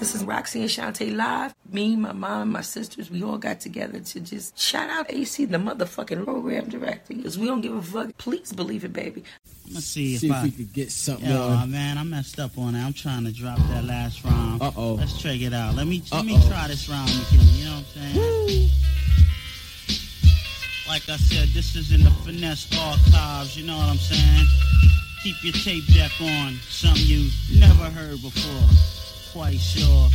This is Roxy and Shantae live. Me, my mom, my sisters, we all got together to just shout out AC, the motherfucking program director. Because we don't give a fuck. Please believe it, baby. I'm gonna see if, See if I, we could get something Yo, on. man, I messed up on that. I'm trying to drop that last round. Uh oh. Let's check it out. Let me let me try this round again. You know what I'm saying? Woo. Like I said, this is in the finesse archives. You know what I'm saying? Keep your tape deck on. Something you never heard before. Quite sure.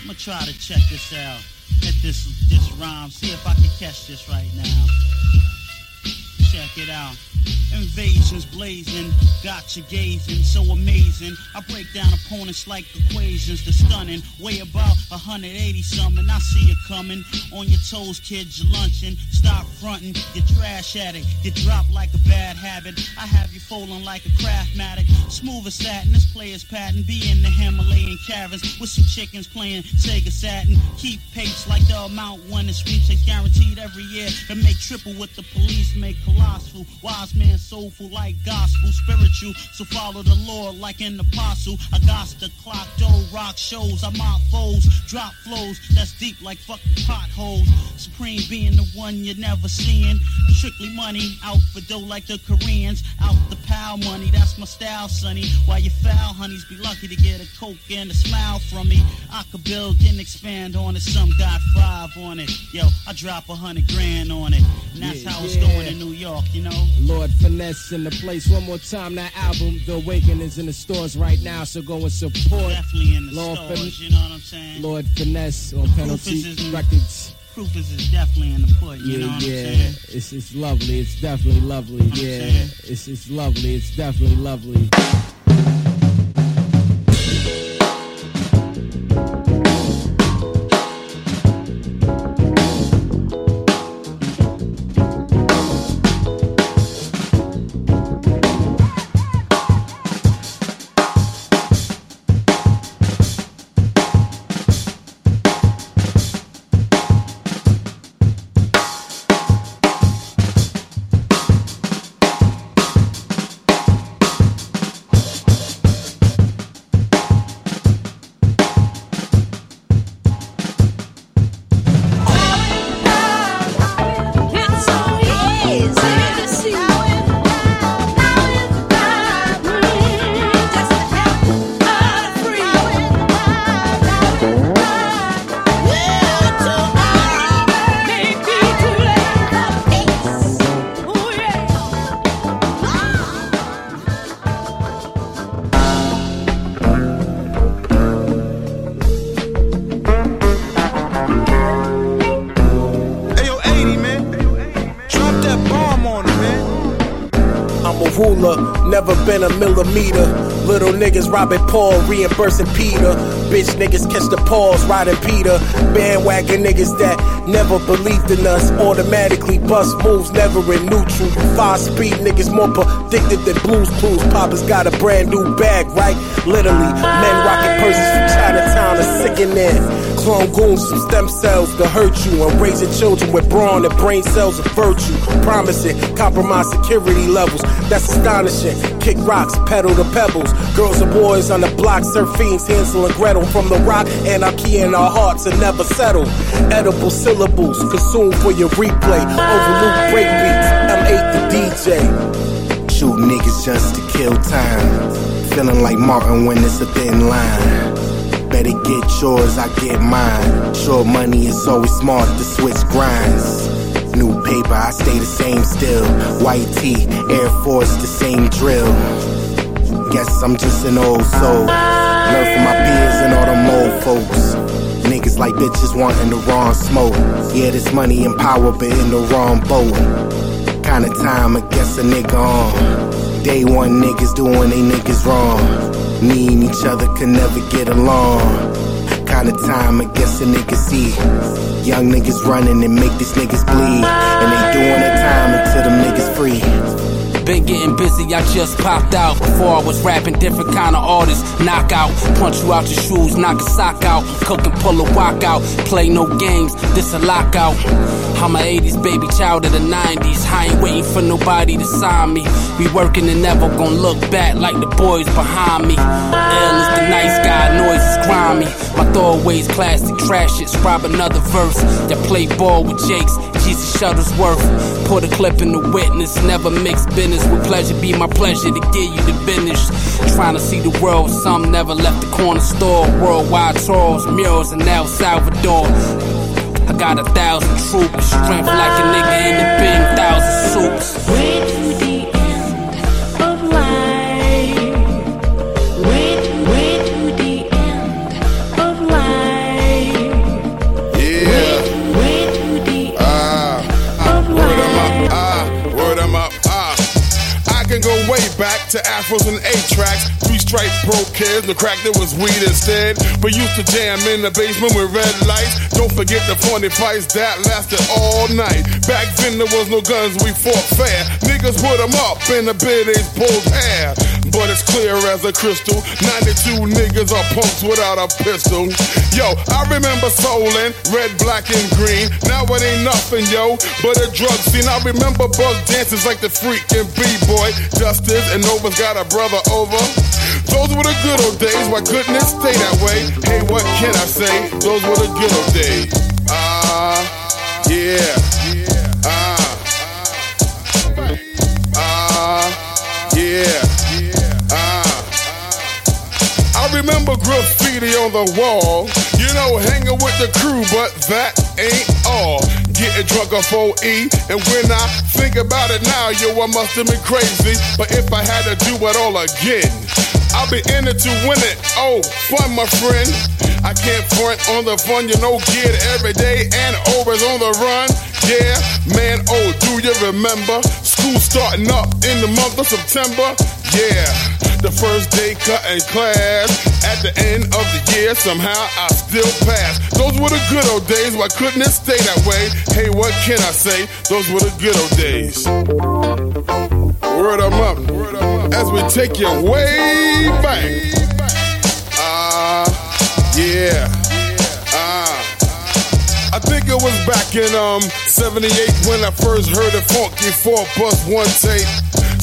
I'm gonna try to check this out. Let this this rhyme. See if I can catch this right now. Check it out. Invasions blazing, got you gazing, so amazing. I break down opponents like equations, the stunning. Weigh about 180 something, I see you coming. On your toes, kids, you're lunching. Stop fronting, you trash at it. You drop like a bad habit. I have you folding like a craftmatic. Smooth as satin, this player's patent. Be in the Himalayan caverns with some chickens playing Sega Saturn. Keep pace like the amount won in sweepstakes guaranteed every year. And make triple with the police, make colossal. Wise man, soulful like gospel, spiritual. So follow the Lord like an apostle. I got the clock, dough, rock shows. I mock foes, drop flows that's deep like fucking potholes. Supreme being the one you're never seeing. Strictly money, out for dough like the Koreans. Out the pal money, that's my style, sonny. While you foul honeys be lucky to get a coke and a smile from me. I could build and expand on it. Some got five on it. Yo, I drop a hundred grand on it. And that's Yeah, how it's yeah. going in New York, you know? Lord Finesse in the place. One more time, that album, The Awakening, is in the stores right now, so go and support Definitely in the Lord stores, Fin- you know what I'm saying? Lord Finesse on Penalty Records. Proof is, is definitely in the put, you know Yeah, what I'm yeah, saying? it's it's lovely. It's definitely lovely. I'm Yeah, saying? it's it's lovely. It's definitely lovely. Ruler, never been a millimeter. Little niggas robbing Paul, reimbursing Peter. Bitch niggas catch the paws, riding Peter. Bandwagon niggas that never believed in us. Automatically bust moves, never in neutral. Five speed niggas more predicted than blues clues. Papa's got a brand new bag, right? Literally, men rocking purses from Chinatown are sickening. Clone goons, some stem cells to hurt you. I'm raising children with brawn and brain cells of virtue. Promising, compromise security levels. That's astonishing. Kick rocks, pedal the pebbles. Girls and boys on the block, surf fiends, Hansel and Gretel. From the rock, anarchy in our hearts and never settle. Edible syllables, consumed for your replay. Overlook break beats, M80 the DJ. Shoot niggas just to kill time. Feeling like Martin when it's a thin line. Better get yours, I get mine. Sure, money is always smart to switch grinds. New paper, I stay the same still. White tee, Air Force, the same drill. Guess I'm just an old soul. Learn from my peers and all them old folks. Niggas like bitches wanting the wrong smoke. Yeah, this money and power, but in the wrong boat. Kinda time, I guess a nigga on. Day one niggas doing they niggas wrong. Me and each other can never get along. Kinda time, I guess a nigga see. Young niggas running and make these niggas bleed. And they doing their time until them niggas free. Been getting busy, I just popped out. Before I was rapping different kind of artists. Knockout, punch you out your shoes, knock a sock out. Cook and pull a walk out. Play no games, this a lockout. I'm a 80s baby child of the 90s. I ain't waiting for nobody to sign me. We working and never gonna look back like the boys behind me. L is the nice guy, noise is grimy. My throwaways, classic trash shit. Scribe another verse. Ya play ball with Jakes, Jesus Shuttlesworth. Put a clip in the witness, never mix business with pleasure. Be my pleasure to give you the business. Trying to see the world, some never left the corner store. Worldwide tours, murals in El Salvador. I got a thousand troops, strength like a nigga in the bin, thousand soups. Back to afros and eight tracks. Three stripe pro kids, the crack that was weed instead. But used to jam in the basement with red lights. Don't forget the funny fights that lasted all night. Back then there was no guns, we fought fair. Niggas put 'em up in the bed, they pulled hair. But it's clear as a crystal. 92 niggas are punks without a pistol. Yo, I remember soulin', red, black, and green. Now it ain't nothing, yo, but a drug scene. I remember bug dances like the freaking B-boy. Justice and Nova's got a brother over. Those were the good old days. Why couldn't it stay that way? Hey, what can I say? Those were the good old days. Ah, yeah. Ah. Ah, yeah. Ah. I remember graffiti on the wall. You know, hanging with the crew, but that ain't all. Getting drunk off OE, and when I think about it now, yo, I must have been crazy. But if I had to do it all again, I'll be in it to win it. Oh, fun, my friend. I can't front on the fun, you know, kid, every day and always on the run. Yeah, man, oh, do you remember? School starting up in the month of September? Yeah, the first day cutting class. At the end of the year, somehow I still pass. Those were the good old days, why couldn't it stay that way? Hey, what can I say? Those were the good old days. Word 'em up, as we take you way back. Ah, yeah. Ah. I think it was back in um 78 when I first heard of Funky 4 plus 1 tape.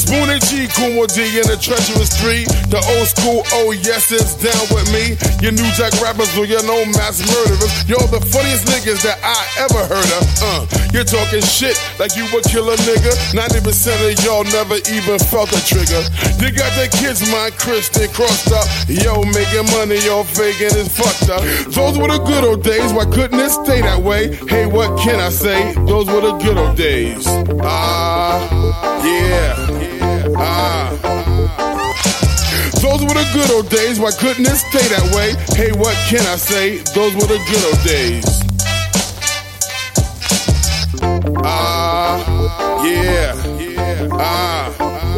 Spoon and G, Kool Moe Dee in the treacherous three. The old school, oh yes, it's down with me. Your new jack rappers or your no mass murderers. You're the funniest niggas that I ever heard of. Uh, you're talking shit like you would kill a nigga. 90% of y'all never even felt a trigger. You got the kids mind Christian crossed up. Yo, making money, y'all faking is fucked up. Those were the good old days. Why couldn't it stay that way? Hey, what can I say? Those were the good old days. Ah, yeah. Ah. Those were the good old days. Why couldn't it stay that way? Hey, what can I say? Those were the good old days. Ah, yeah. Ah.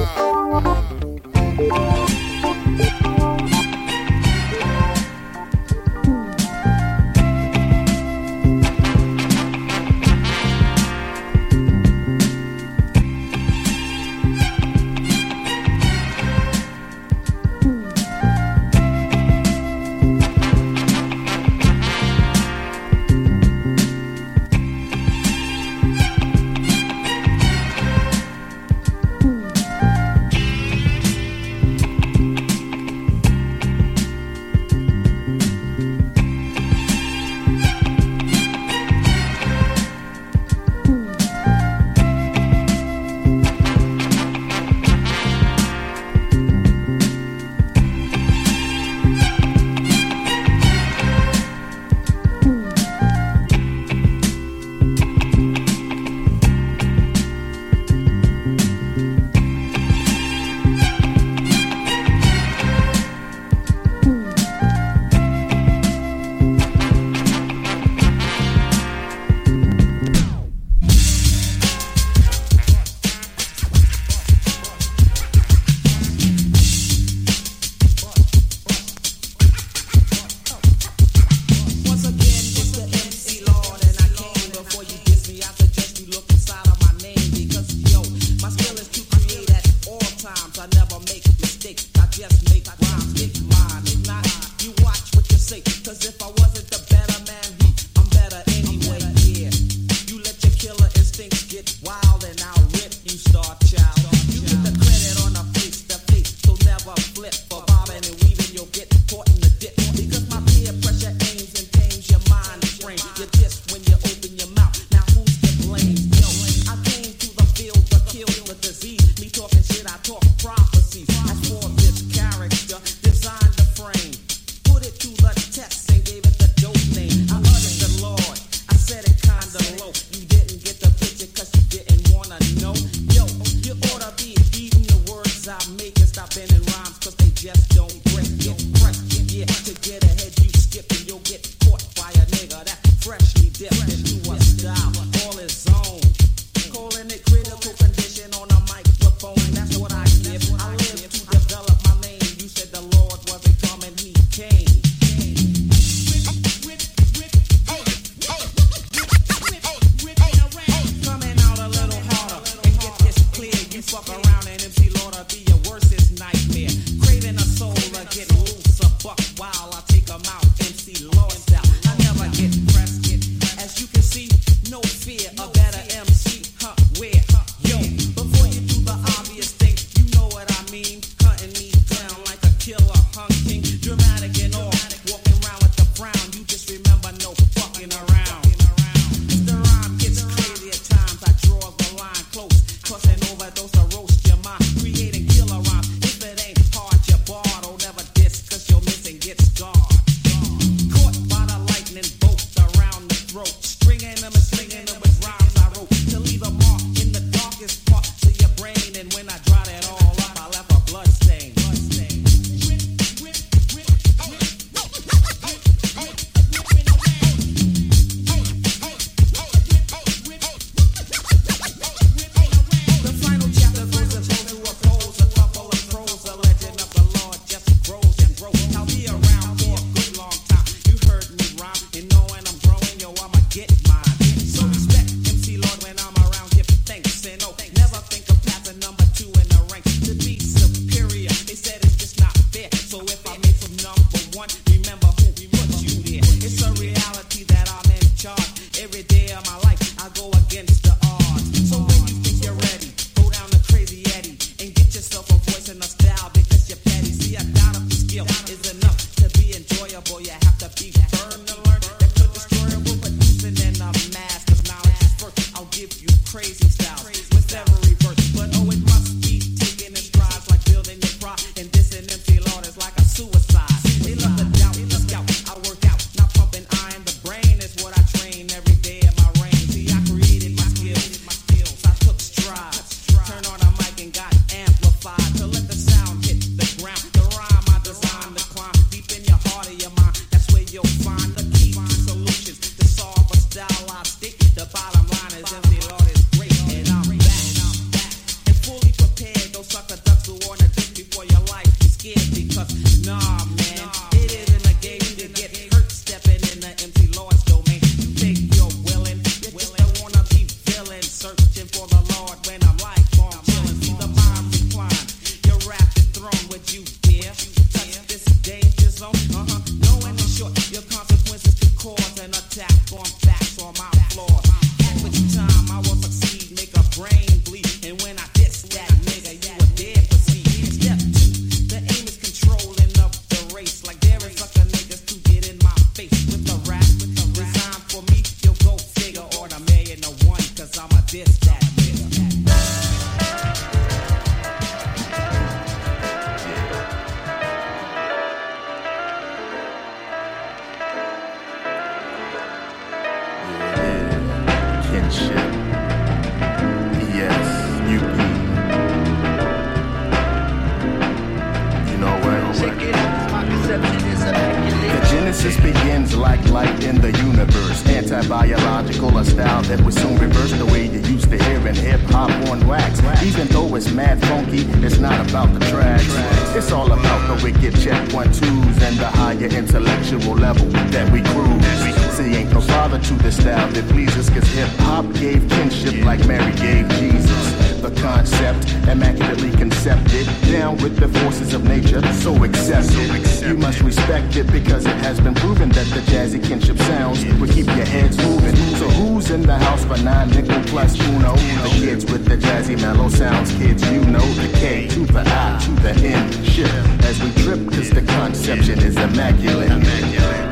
For nine nickel plus uno? The kids with the jazzy mellow sounds, kids, you know the K to the I to the N ship. As we trip, cause the conception is immaculate.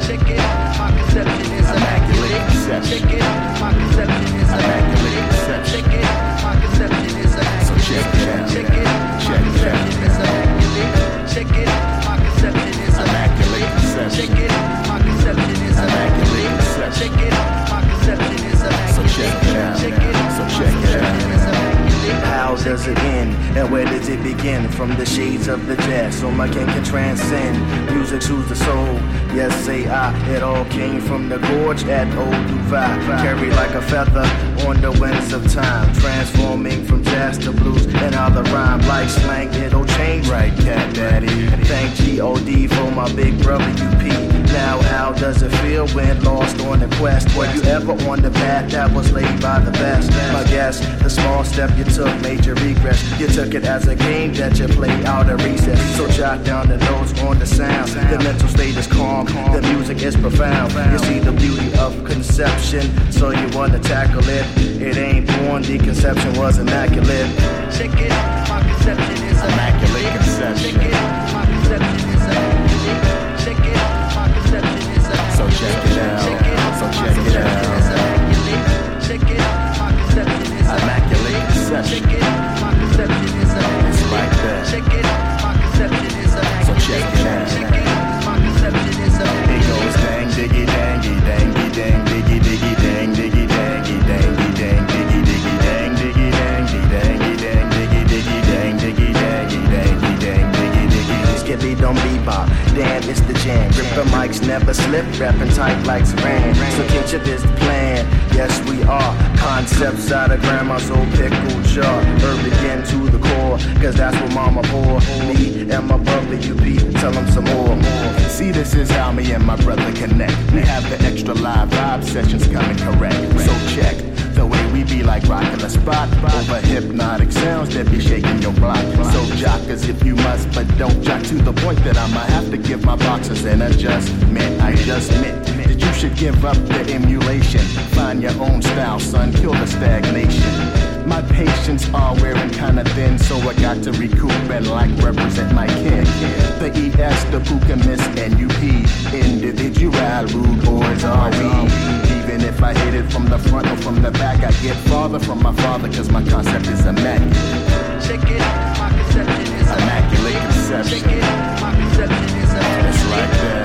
Check it out, my conception is immaculate. Check it out, my conception is immaculate. Check it out, my conception is immaculate. check it out. Check it out, is immaculate. Check it out, my conception is immaculate. Check it out, does it end? And where does it begin? From the shades of the jazz, so my king can transcend. Music soothes the soul. Yes, say I. It all came from the gorge at Old Dubai. Carried like a feather on the winds of time. Transforming from jazz to blues and how the rhyme like slang, it'll change. Right, cat daddy. And thank G.O.D. for my big brother UP. Now, how does it feel when lost on the quest? Were you ever on the path that was laid by the best? My guess, the small step you took made you regress. You took it as a game that you played out of recess. So jot down the notes on the sound. The mental state is calm, the music is profound. You see the beauty of conception, so you wanna tackle it. It ain't born, the conception was immaculate. Check it my conception is immaculate. conception. Check it out, my conception is immaculate. Check it my conception is immaculate. So check it out. Check it out, So my check it out. is immaculate. Check it my conception is Immaculate conception. Check it my conception is immaculate. It's like that. Check it my conception is immaculate. So check it out. Check it my conception is It goes dang diggy dangy dang don't bebop, damn it's the jam. Grip mics, never slip, rapping tight like saran. So kinship is the plan, yes we are. Concepts out of grandma's old pickle jar. Herb again to the core, cause that's what mama pour. Me and my brother UP, tell them some more. See, this is how me and my brother connect. We have the extra live vibe sessions coming correct. So check the way we be like rocking the spot over hypnotic sounds that be shaking your block. So jockers if you must, but don't jock to the point that I'ma have to give my boxers an adjustment. I just meant that you should give up the emulation. Find your own style, son. Kill the stagnation. My patience are wearing kinda thin, so I got to recoup and like represent my kin. The ES, the Puka Miss NUP, individual, rude boys are we. Even if I hit it from the front or from the back, I get farther from my father, cause my concept is immaculate. Check it my conception is Immaculate conception. Check it my conception is That's like that. Check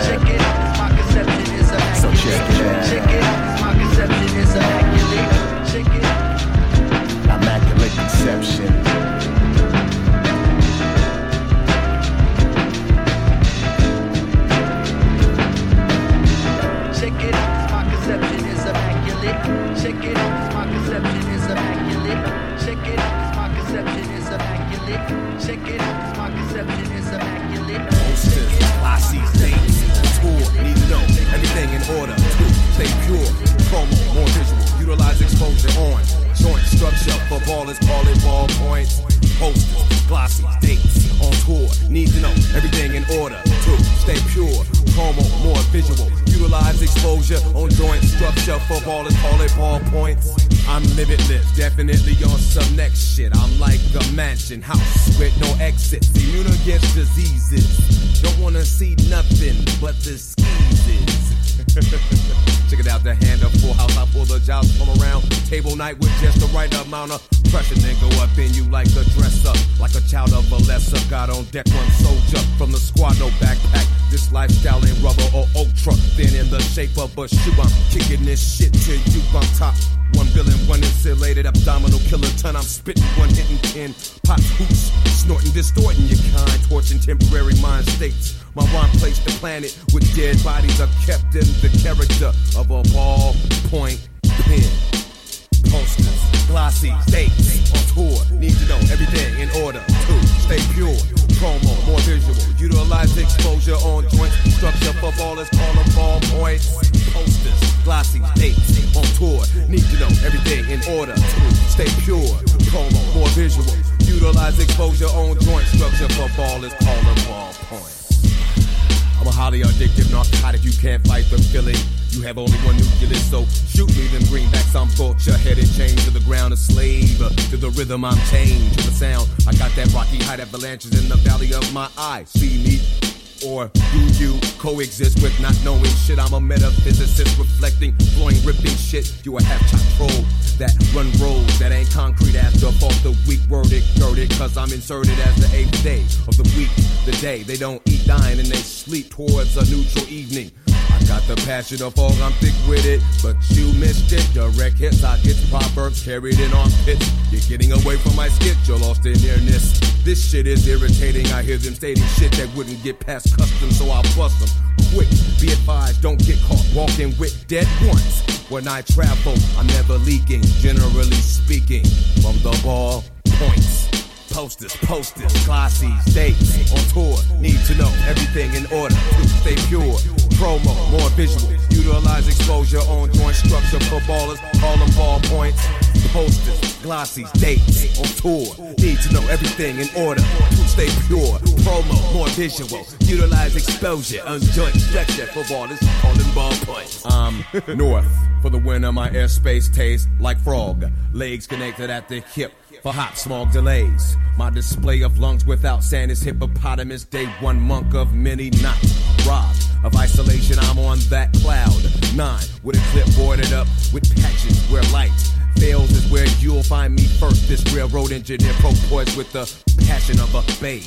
avalanches in the valley of my eye. See me. Or do you coexist with not knowing shit? I'm a metaphysicist reflecting, blowing, ripping shit. You a half chop troll that run roads that ain't concrete after fault the weak worded, girded, cause I'm inserted as the eighth day of the week, the day they don't eat, dine, and they sleep towards a neutral evening. I got the passion of fog, I'm thick with it, but you missed it. Direct hits, I hit proverbs carried in on pits. You're getting away from my skit, you're lost in nearness. This shit is irritating. I hear them stating shit that wouldn't get past custom, so I bust them. Quick, be advised, don't get caught walking with dead ones. When I travel, I'm never leaking, generally speaking, from the ball points. Posters, posters, glossy, dates on tour. Need to know everything in order to stay pure. Promo, more visual. Utilize exposure on joint structure for ballers. All them ball points. Posters, glossy, dates on tour. Need to know everything in order to stay pure. Promo, more visual. Utilize exposure on joint structure for ballers. All them ball points. Um, north for the winter. My airspace tastes like frog. Legs connected at the hip for hot smog delays. My display of lungs without sand is hippopotamus. Day one monk of many not robbed of isolation. I'm on that cloud nine with a clip boarded up with patches where light fails is where you'll find me first. This railroad engineer pro poised with the passion of a bay.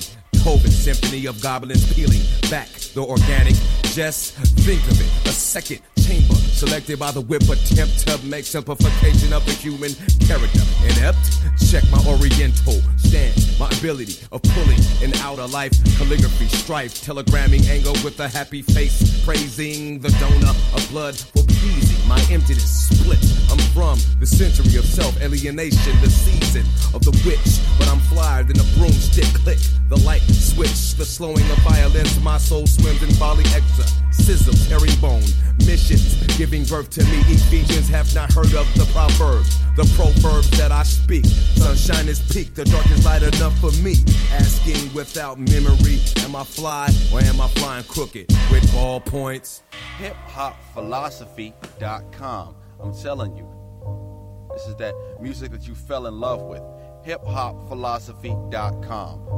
Beethoven symphony of goblins peeling back the organic. Just think of it, a second selected by the whip attempt to make simplification of the human character. Inept, check my oriental stance, my ability of pulling an outer life calligraphy, strife, telegramming angle with a happy face, praising the donor of blood for pleasing my emptiness split. I'm from the century of self alienation, the season of the witch, but I'm flyer than a broomstick click. The light switch, the slowing of violence, my soul swims in folly exorcisms, herringbone missions, giving birth to me. Ephesians have not heard of the proverbs, the proverbs that I speak. Sunshine is peak, the dark is light enough for me. Asking without memory, am I fly or am I flying crooked with ballpoints? HipHopPhilosophy.com. I'm telling you, this is that music that you fell in love with. HipHopPhilosophy.com.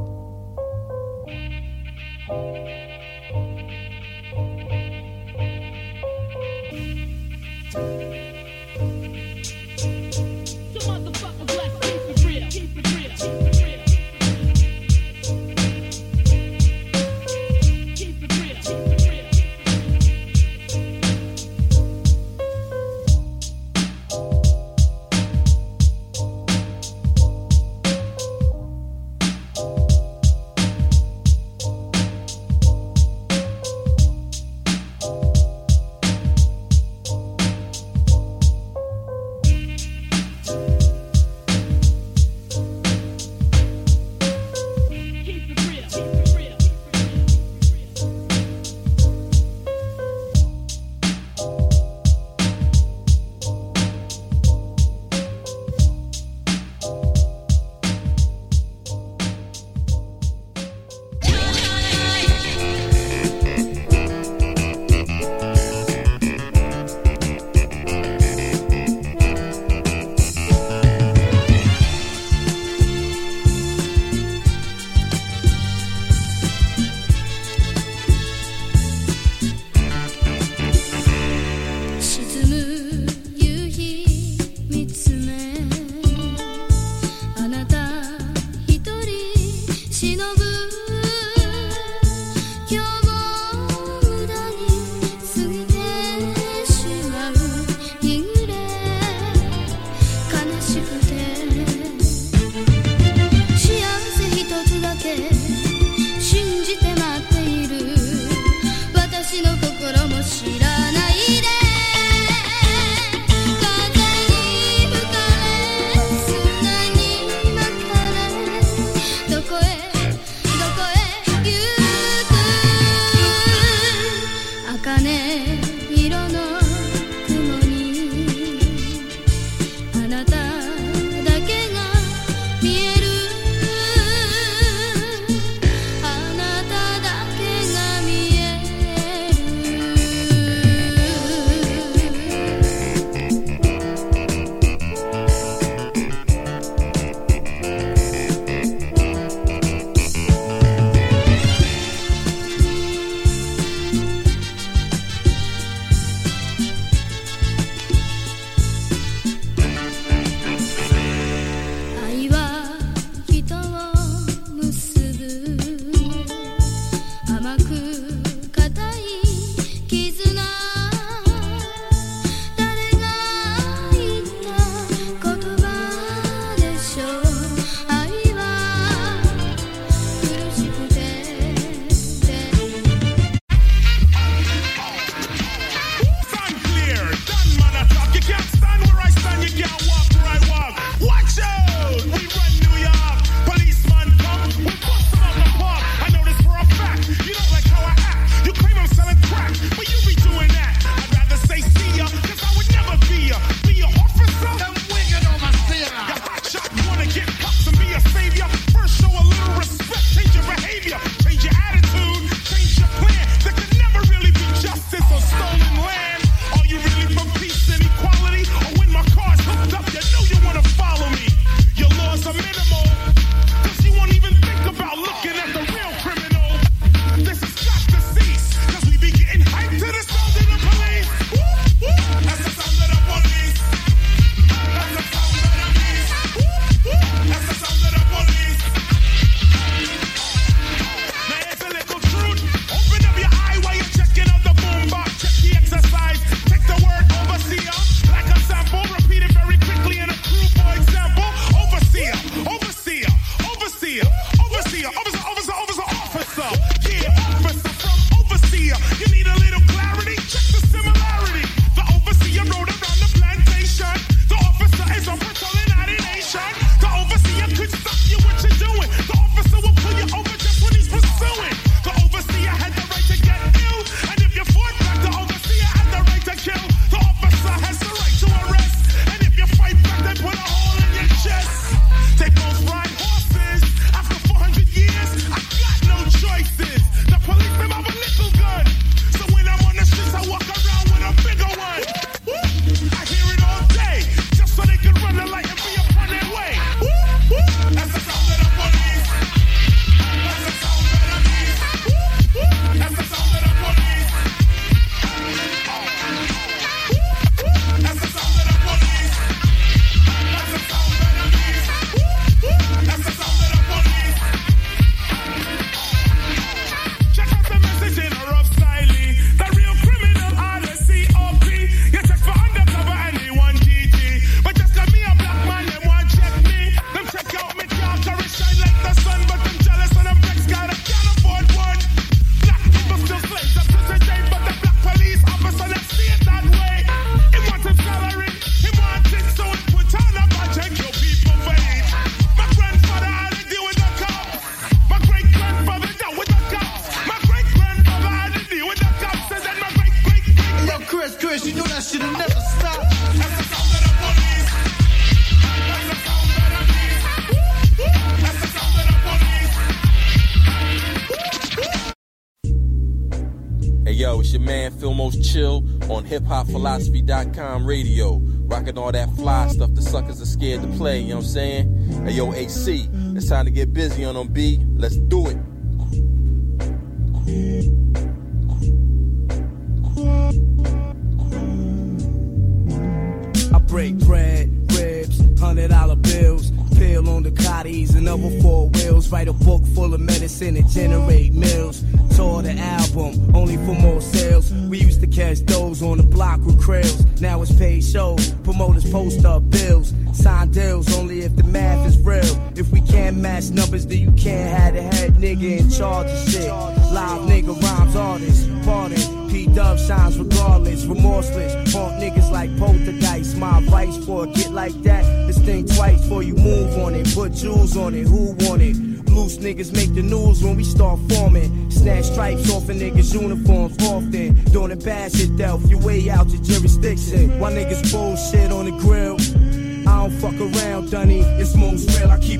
Time to get busy on them B.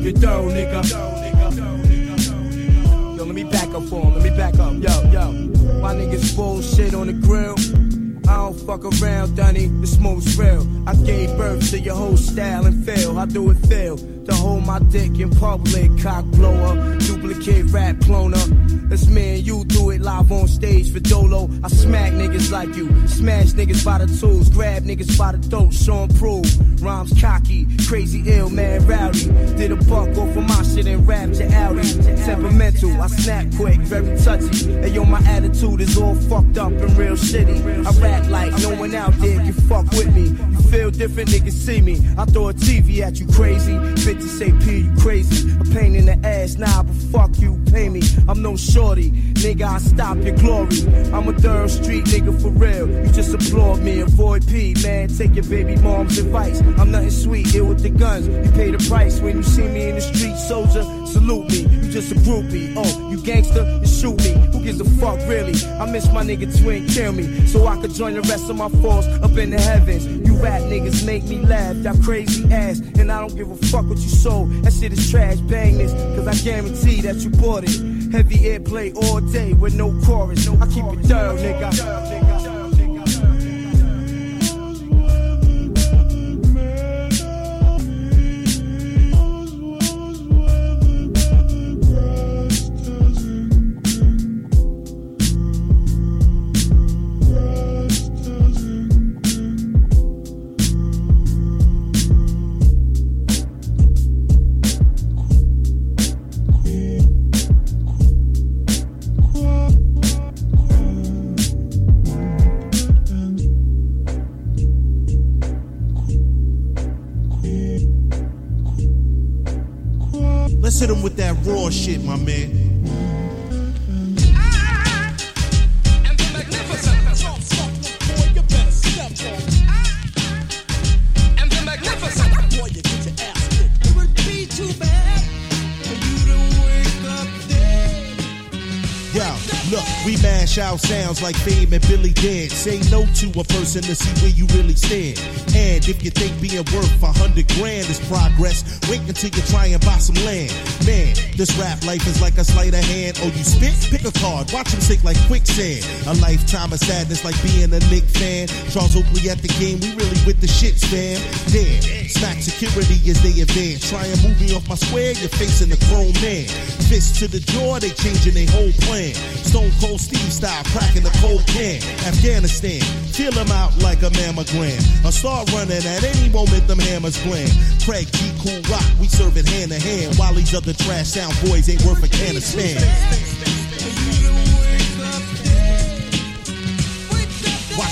it down, nigga. Yo, let me back up for him. Let me back up. Yo, yo. Why niggas bullshit on the grill? I don't fuck around, Dunny. The smoke's real. I gave birth to your whole style and fail. I do it feel to hold my dick in public? Cock blower, duplicate rap cloner. It's me and you do it live on stage for Dolo. I smack niggas like you, smash niggas by the tools, grab niggas by the throat, show 'em prove. Rhymes cocky, crazy ill, man, rowdy. Did a buck off of my shit and rap your Audi. Temperamental, I snap quick, very touchy. And yo, my attitude is all fucked up and real shitty. I rap like no one out there can fuck with me. You feel different, niggas see me. I throw a TV at you, crazy. Bitches say P, you crazy. A pain in the ass, nah, but fuck you, pay me. I'm no shorty, nigga, I stop your glory. I'm a third street nigga for real. You just applaud me, avoid P, man. Take your baby mom's advice. I'm nothing sweet, ill with the guns. You pay the price when you see me in the street, soldier. Salute me, you just a groupie. Oh, you gangster, you shoot me. Who gives a fuck, really? I miss my nigga twin, kill me. So I could join the rest of my force up in the heavens. Rap niggas make me laugh, that crazy ass. And I don't give a fuck what you sold. That shit is trash, bang this, cause I guarantee that you bought it. Heavy airplay all day with no chorus. No, I keep it thorough, nigga. Shit, my man. We mash out sounds like Fame and Billy Dead. Say no to a person to see where you really stand. And if you think being worth a hundred grand is progress, wait until you try and buy some land. Man, this rap life is like a sleight of hand. Oh, you spit? Pick a card, watch him sink like quicksand. A lifetime of sadness like being a Knick fan. Charles Oakley at the game, we really with the shit, fam. Damn, smack security as they advance. Try and move me off my square, you're facing a grown man. Fist to the jaw, they changing their whole plan. Stone Cold Steve style, cracking the cold can. Afghanistan, feel them out like a mammogram. A start running at any moment, them hammers bland. Craig G. Cool Rock, we serve it hand to hand. While these other trash sound boys ain't worth a can of stand.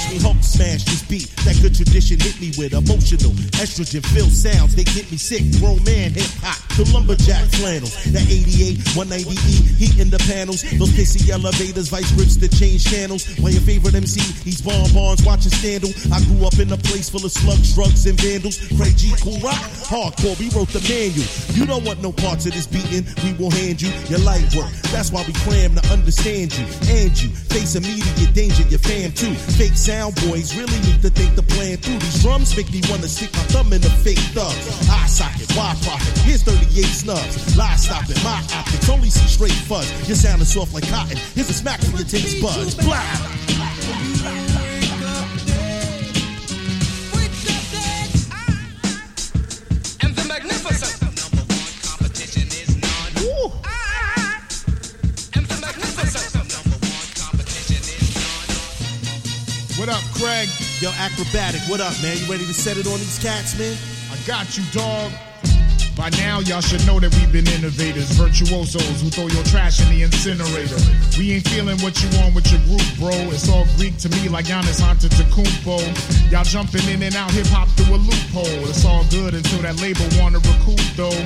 Me Hulk smash this beat. That good tradition hit me with emotional, estrogen filled sounds. They get me sick. Grown man hip hop, the lumberjack flannels. That 88, 190E, heat in the panels. Those pissy elevators, vice grips that change channels. When your favorite MC, he's bonbons watching Scandal. I grew up in a place full of slugs, drugs, and vandals. Craig G. Cool Rock, hardcore, we wrote the manual. You don't want no parts of this beating, we will hand you your light work. That's why we cram to understand you and you. Face immediate danger, your fam too. Fake sound sound boys really need to think the plan through. These drums make me wanna stick my thumb in the fake thugs. Eye socket, wide profit, here's 38 snubs. Lie stopping, my optics only see straight fuzz. Your sound is soft like cotton. Here's a smack for your taste buds. Blah! Yo, Akrobatik, what up, man? You ready to set it on these cats, man? I got you, dog. By now, y'all should know that we've been innovators, virtuosos who throw your trash in the incinerator. We ain't feeling what you on with your group, bro. It's all Greek to me, like Giannis Antetokounmpo. Y'all jumping in and out hip hop through a loophole. It's all good until that label wanna recoup, though.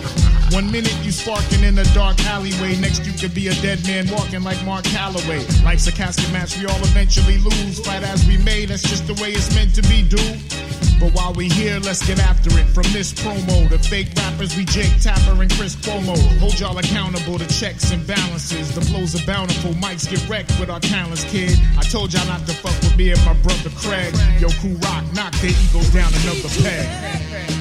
One minute you sparking in a dark alleyway, next you could be a dead man walking like Mark Calaway. Life's a casket match, we all eventually lose. Fight as we may, that's just the way it's meant to be, dude. But while we here, let's get after it. From this promo to fake rappers, we Jake Tapper and Chris Cuomo. Hold y'all accountable to checks and balances. The flows are bountiful, mics get wrecked with our talents, kid. I told y'all not to fuck with me and my brother Craig. Yo, Cool Rock, knock their egos down another peg.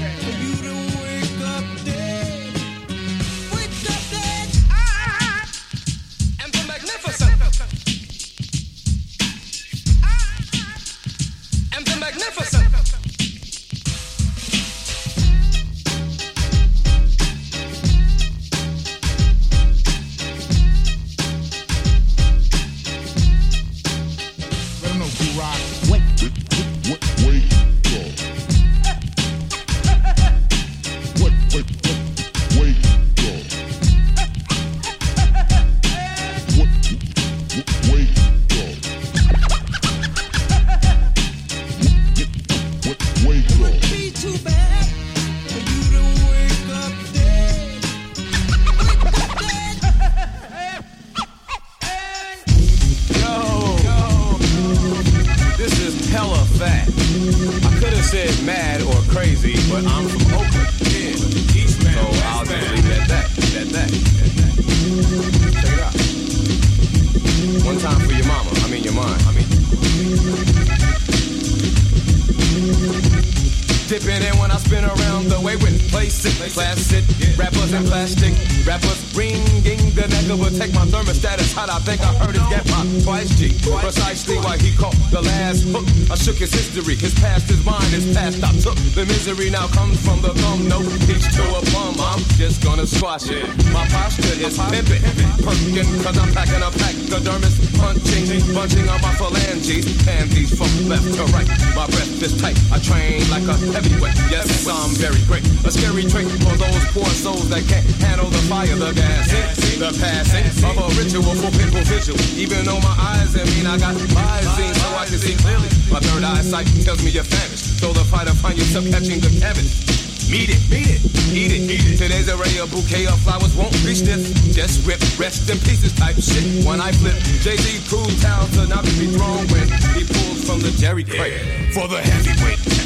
I could have said mad or crazy, but I'm from Oakland. Yeah, so I'll just leave it. At that. At that. Check it out. One time for your mama. I mean your mind. I mean. Dipping in when I spin around the way with places, classic rappers and plastic rappers ringing the neck of a take my thermostat is hot. I think I heard it get my twice G. Precisely why he caught the last hook. I shook his history, his past, his mind, his past. I took the misery now comes from the thumb. No peach to a plum. I'm just gonna squash it. My posture is pimping, perking, cause I'm packing a pack. The dermis punching, bunching on my phalanges. And these folks left to right. My breath is tight. I train like a heavyweight. Yes, I'm very great. A scary trait for those poor souls that can't handle the fire, the gas, the passing of a ritual for people visual. Even though my eyes, I mean, I got visine so I can see clearly. My third eyesight tells me you're famished. So the fight upon you to catching the cabbage. Meet it, meet it, eat it, eat it. Today's array of bouquet of flowers won't be stiff. Just rip, rest in pieces type shit. When I flip, Jay-Z proved how to not be thrown when he pulls from the Jerry crate for the heavyweight,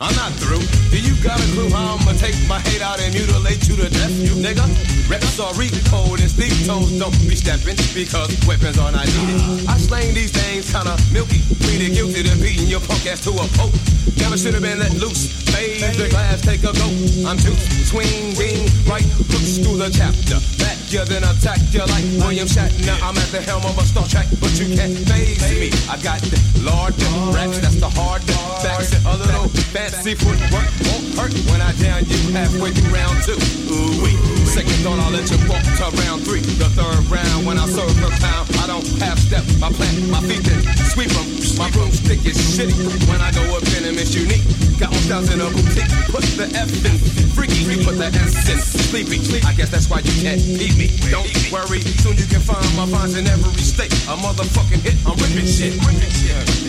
I'm not through. Do you got a clue how I'ma take my hate out and mutilate you to death, you nigga? Reps are recode and sleep toes don't be stepping because weapons are not needed. I slang these things kinda milky, pleaded guilty to beating your punk ass to a pulp. Never should have been let loose. Fade the glass, take a go. I'm too swinging right hooks through the chapter. Back you then attack you like William Shatner. I'm at the helm of a Star Trek, but you can't phase me. I got the Lord raps, that's the hard facts. A little fancy footwork won't hurt when I down you halfway through round two. Ooh wee. Second thought I'll let you walk to round three. The third round when I serve her pound, I don't half step. I plant my feet then sweep 'em. My broomstick is shitty. When I go up in 'em, it's unique. Got my styles in a boutique. Put the F in freaky. You put the S in sleepy. I guess that's why you can't beat me. Don't worry, soon you can find my finds in every state. A motherfucking hit. I'm ripping shit. Ripping shit.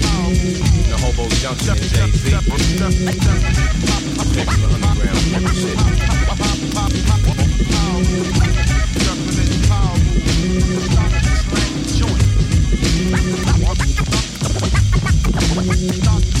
The Hobo Junction and Jay-Z. Niggas the underground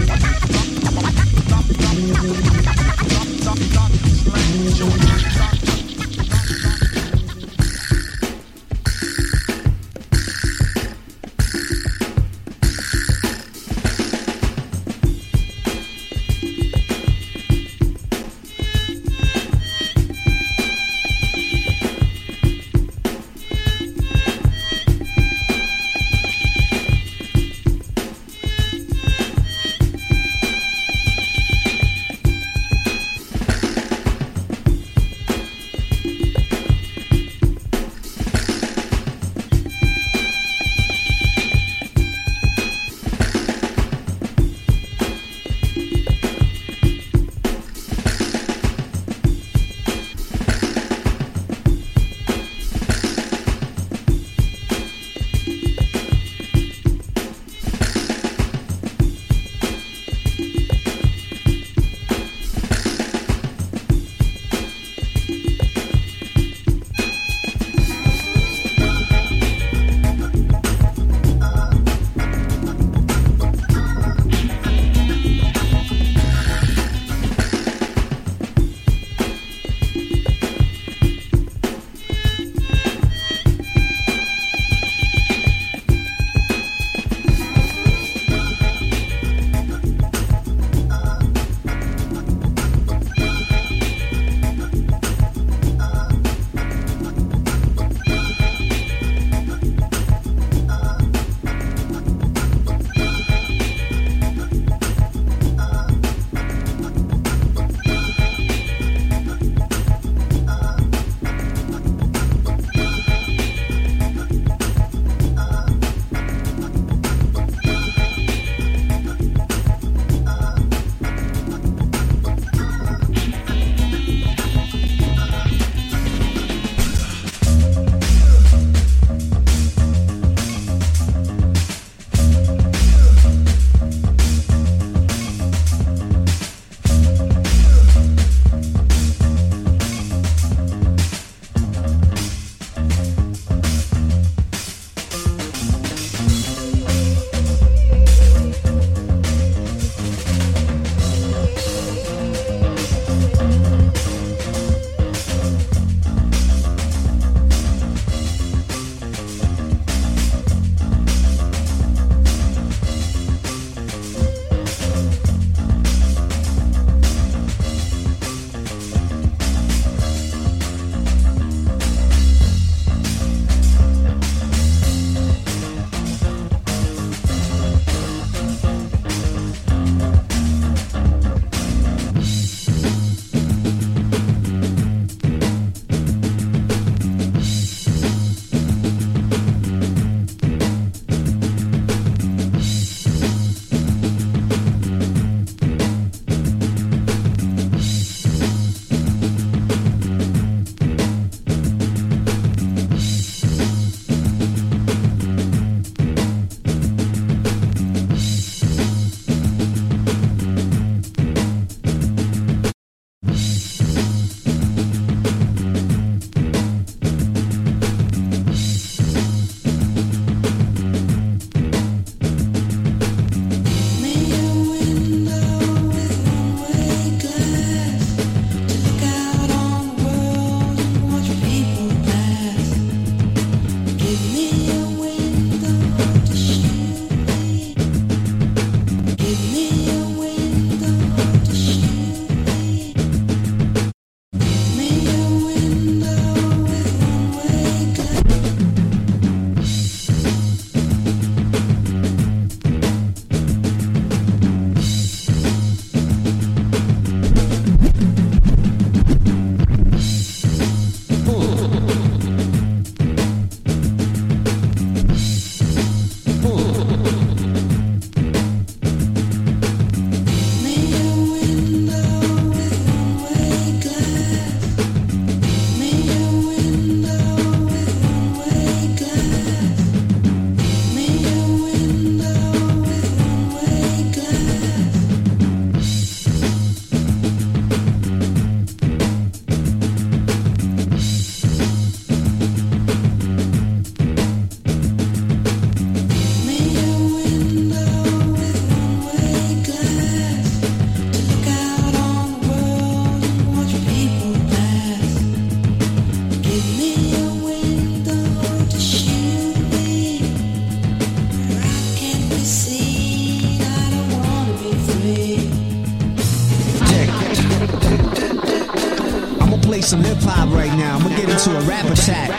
some hip hop right now. I'm gonna get into a rap attack.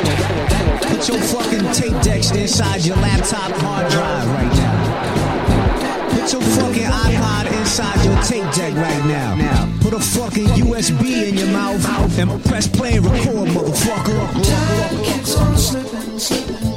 Put your fucking tape decks inside your laptop hard drive right now. Put your fucking iPod inside your tape deck right now. Put a fucking USB in your mouth and press play and record, motherfucker. Time Keeps on slipping, slipping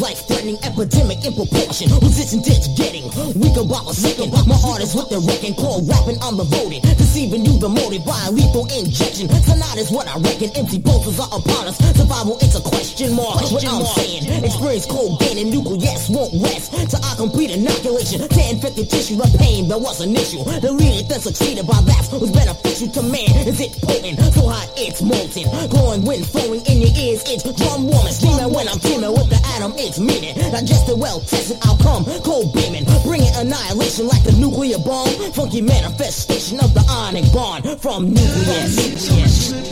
like AIDS, life threatening epidemic in proportion. Resistance is getting weaker by the second. My art is what they're wrecking, called rapping. I'm the voting, deceiving you, the motive by a lethal injection. Tonight is what I reckon. MC bosses are upon us. Survival is a question mark. what I'm saying, experience cold gain and nuclear yes, won't rest. Till I complete inoculation, to infected tissue, the pain that was an issue. The lead that succeeded by that was beneficial to man. Is it potent? So hot it's molten. Glowing wind flowing in your ears. It's drum warming, steaming when I'm teaming with the atom. It's meaning. Digested, well tested outcome. Cold beaming, bringing annihilation like a nuclear bomb. Funky manifestation of the ionic bond from nucleus.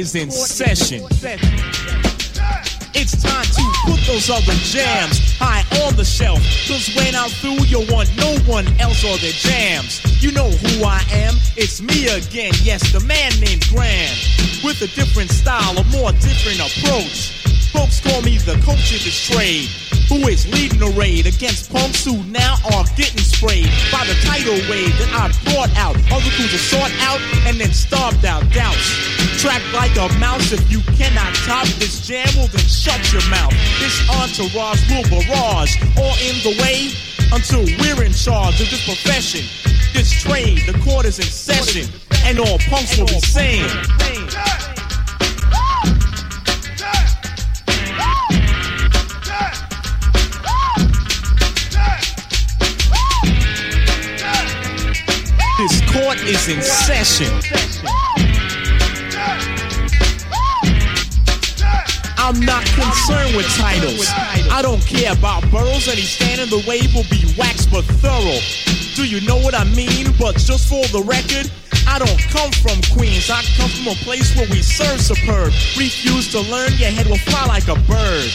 Is in session. It's time to put those other jams high on the shelf. Cause when I'm through, you'll want no one else or their jams. You know who I am? It's me again. Yes, the man named Grand. With a different style, a more different approach. Folks call me the coach of this trade. Who is leading the raid against punks who now are getting sprayed by the tidal wave that I brought out. Other crews are sought out and then starved out, doused. Trapped like a mouse. If you cannot top this jam, well then shut your mouth. This entourage will barrage all in the way until we're in charge of this profession. This trade, the court is in session, and all punks will be saying. Court is in session. I'm not concerned with titles. I don't care about boroughs. Any stand in the way will be waxed but thorough. Do you know what I mean? But just for the record, I don't come from Queens. I come from a place where we serve superb. Refuse to learn, your head will fly like a bird.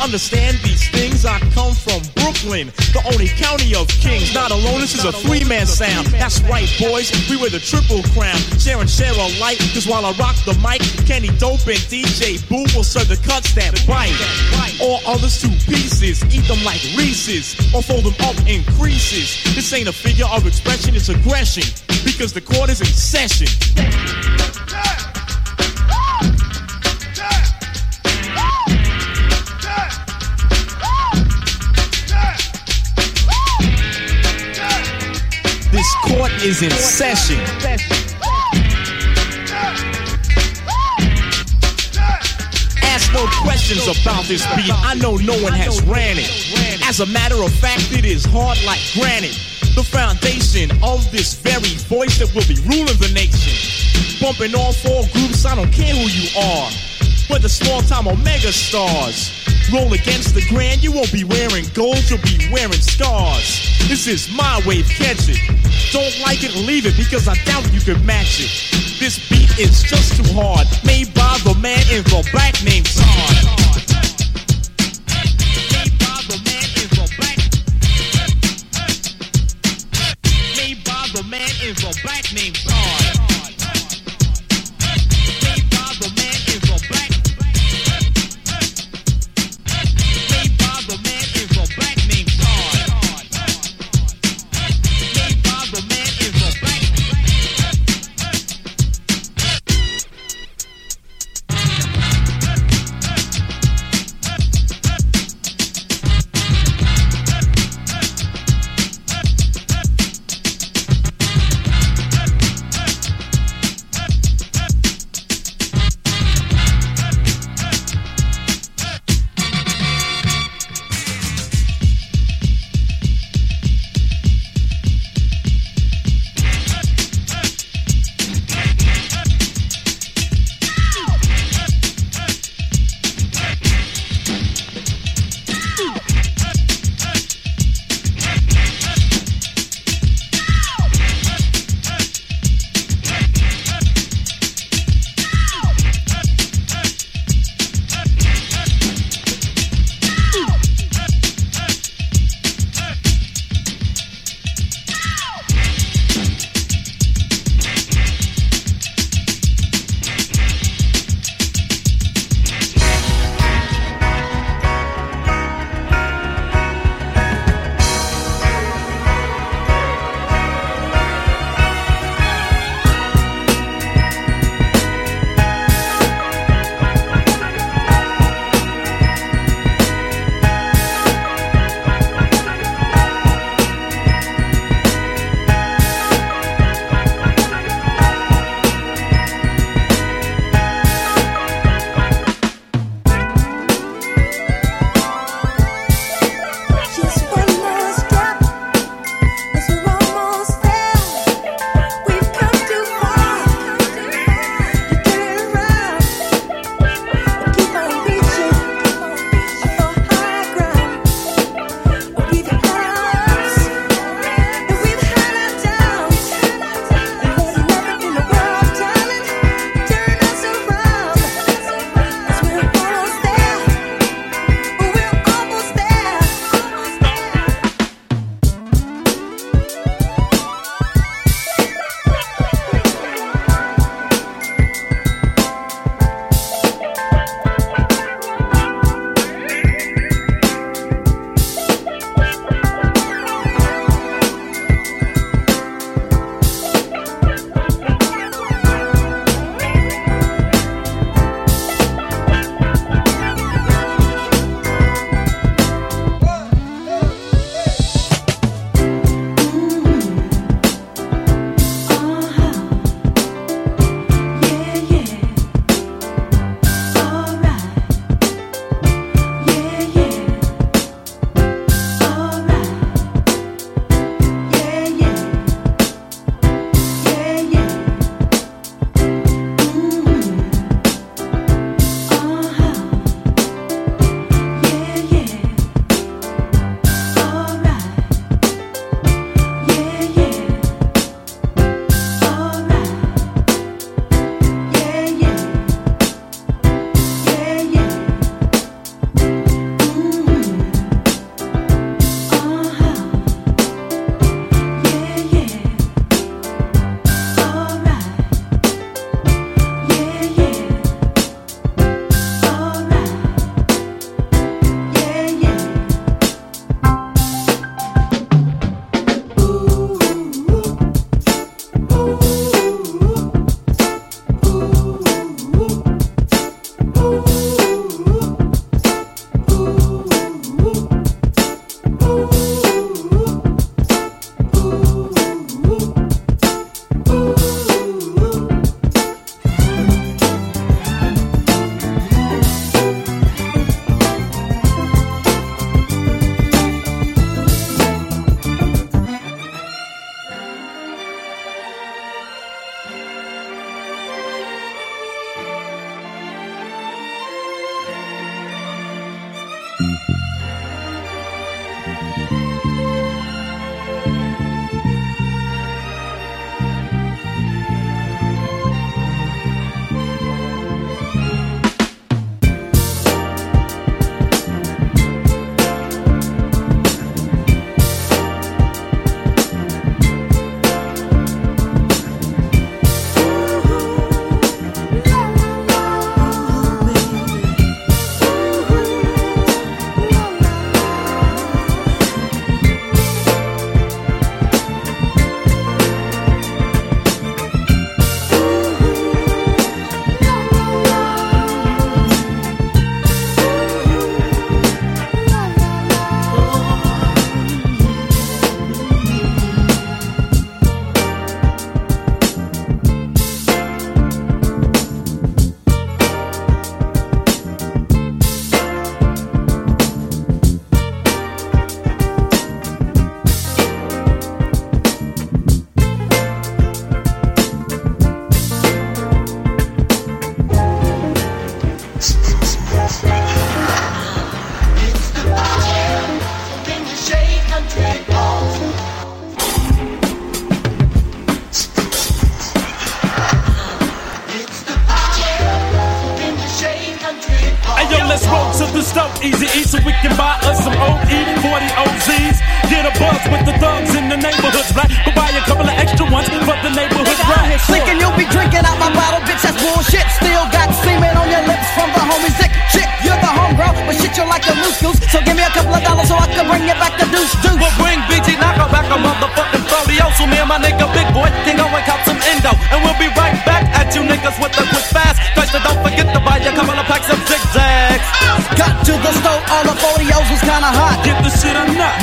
Understand these things? I come from Brooklyn, the only county of kings. Not alone, this is a three man sound. That's right, boys. We wear the triple crown. Share and share alike. Cause while I rock the mic, Kenny Dope and DJ Boo will serve the cuts that bite. All others two pieces. Eat them like Reese's or fold them up in creases. This ain't a figure of expression, it's aggression. Because the court is in session. This is in session. Ask no questions about this beat. I know no one has ran it. As a matter of fact, it is hard like granite. The foundation of this very voice that will be ruling the nation. Bumping all four groups, I don't care who you are. We're the small time Omega stars. Roll against the grand, you won't be wearing gold, you'll be wearing scars. This is my wave, catch it. Don't like it, leave it, because I doubt you can match it. This beat is just too hard, made by the man in the black named the man in the back named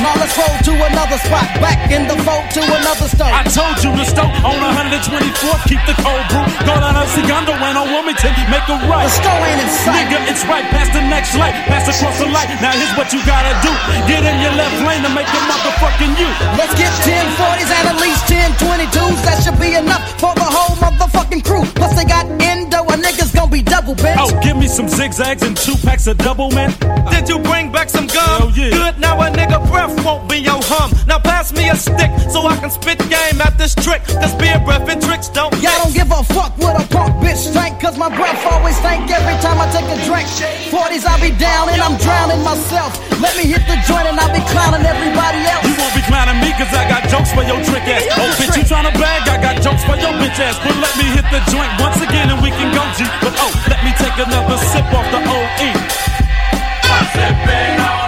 Now let's roll to another spot. Back in the fold to another stove. I told you to stoke on 124th. Keep the cold brew. Go down a Segundo and a Wilmington. Make a right. The store ain't in sight. Nigga, it's right past the next light. Pass across the light. Now here's what you gotta do. Get in your left lane to make a motherfucking you. Let's get 1040s and at least 1022s. That should be enough for the whole motherfucking crew. Plus they got endo and niggas gon' be double, bitch. Oh, give me some zigzags and two packs of double, man. Did you bring back some gum? Oh, yeah. Good, now a nigga breath won't be your hum. Now pass me a stick so I can spit game at this trick. Cause beer breath and tricks don't Y'all don't give a fuck what a punk bitch think. Cause my breath always stank every time I take a drink. 40s, I'll be down and I'm drowning myself. Let me hit the joint and I'll be clowning everybody else. You won't be clowning me cause I got jokes for your trick ass. Oh, bitch, you tryna bag? I got jokes for your bitch ass. But let me hit the joint once again and we can go deep. But oh. Let me take another sip off the OE. I'm sipping on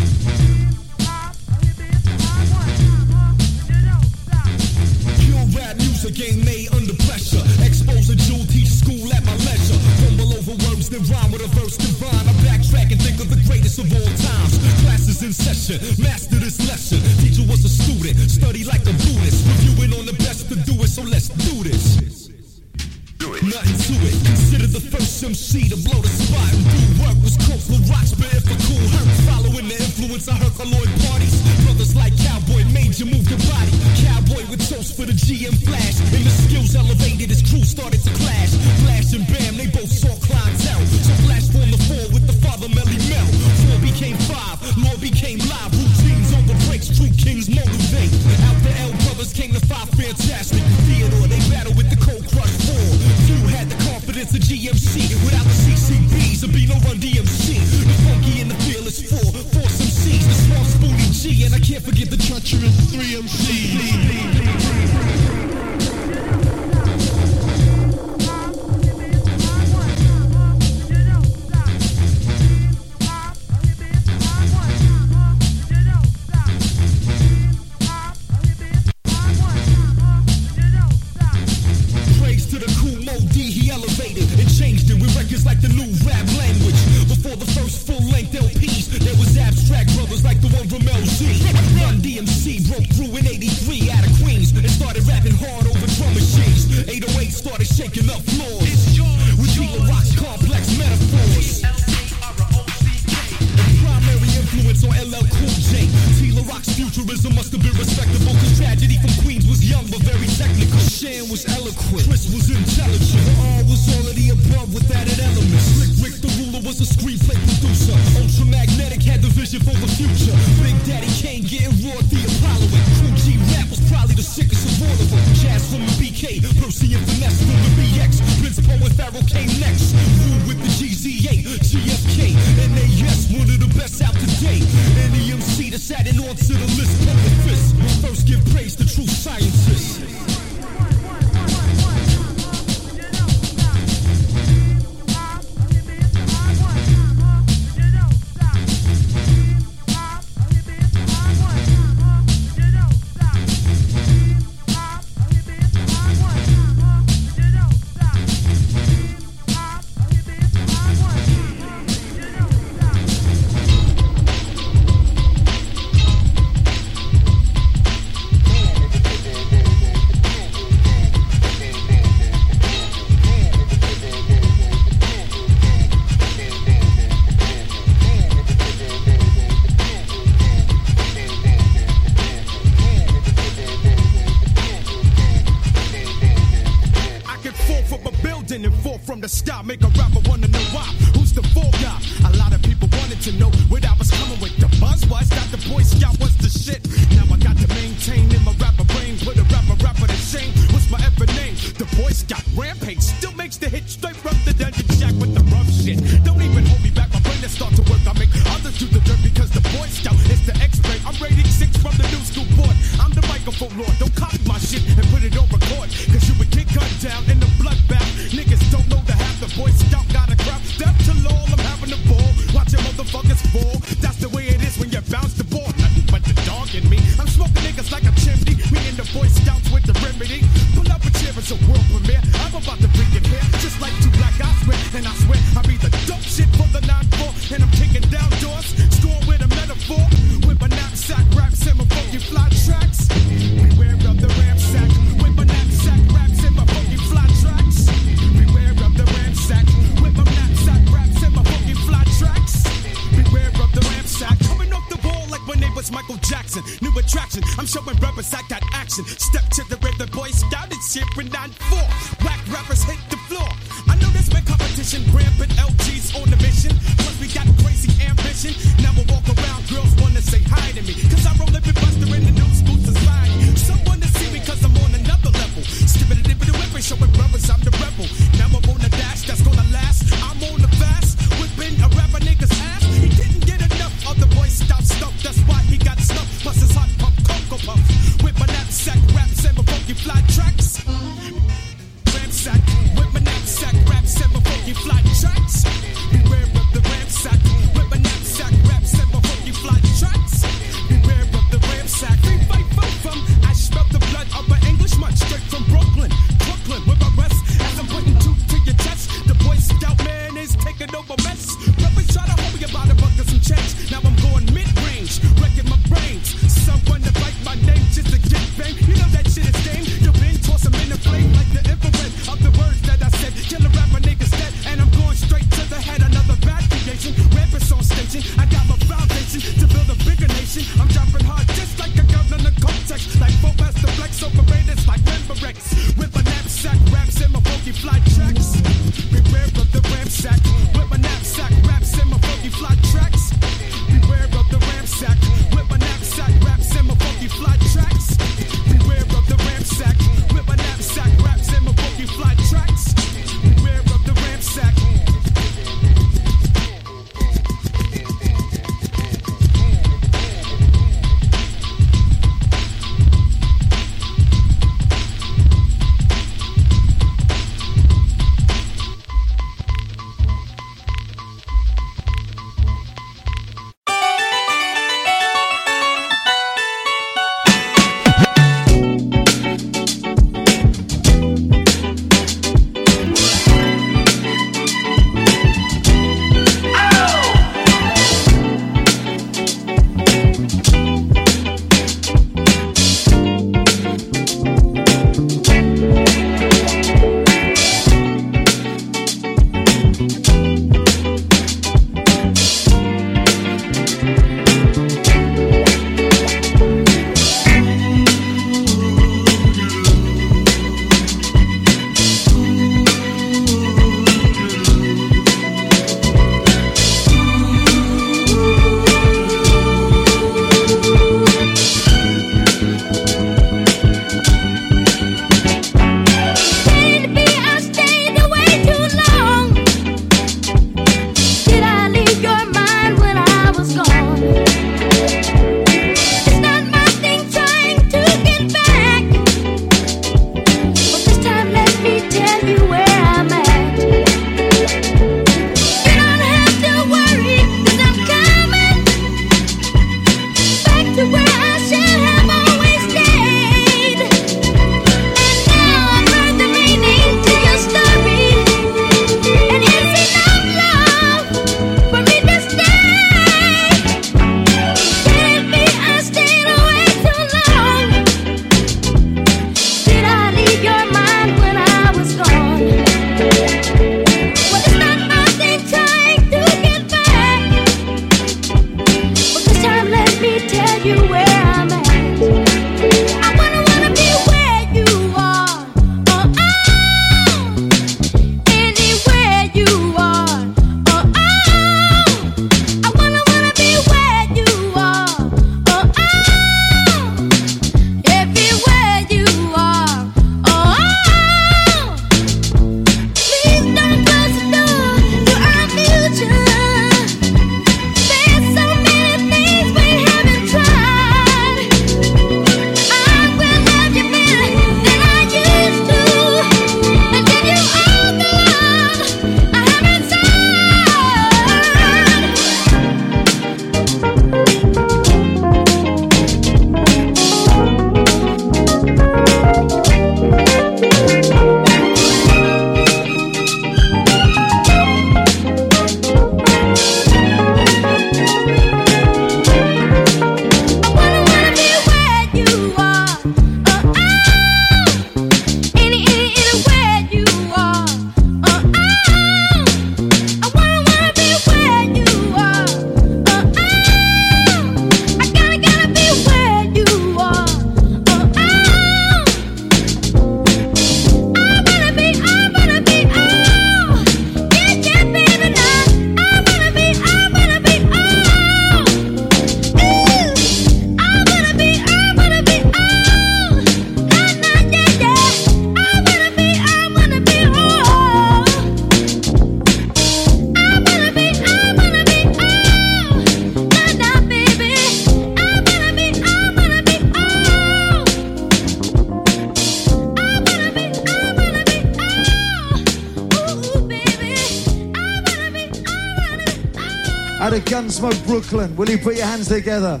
Out Brooklyn. Will you put your hands together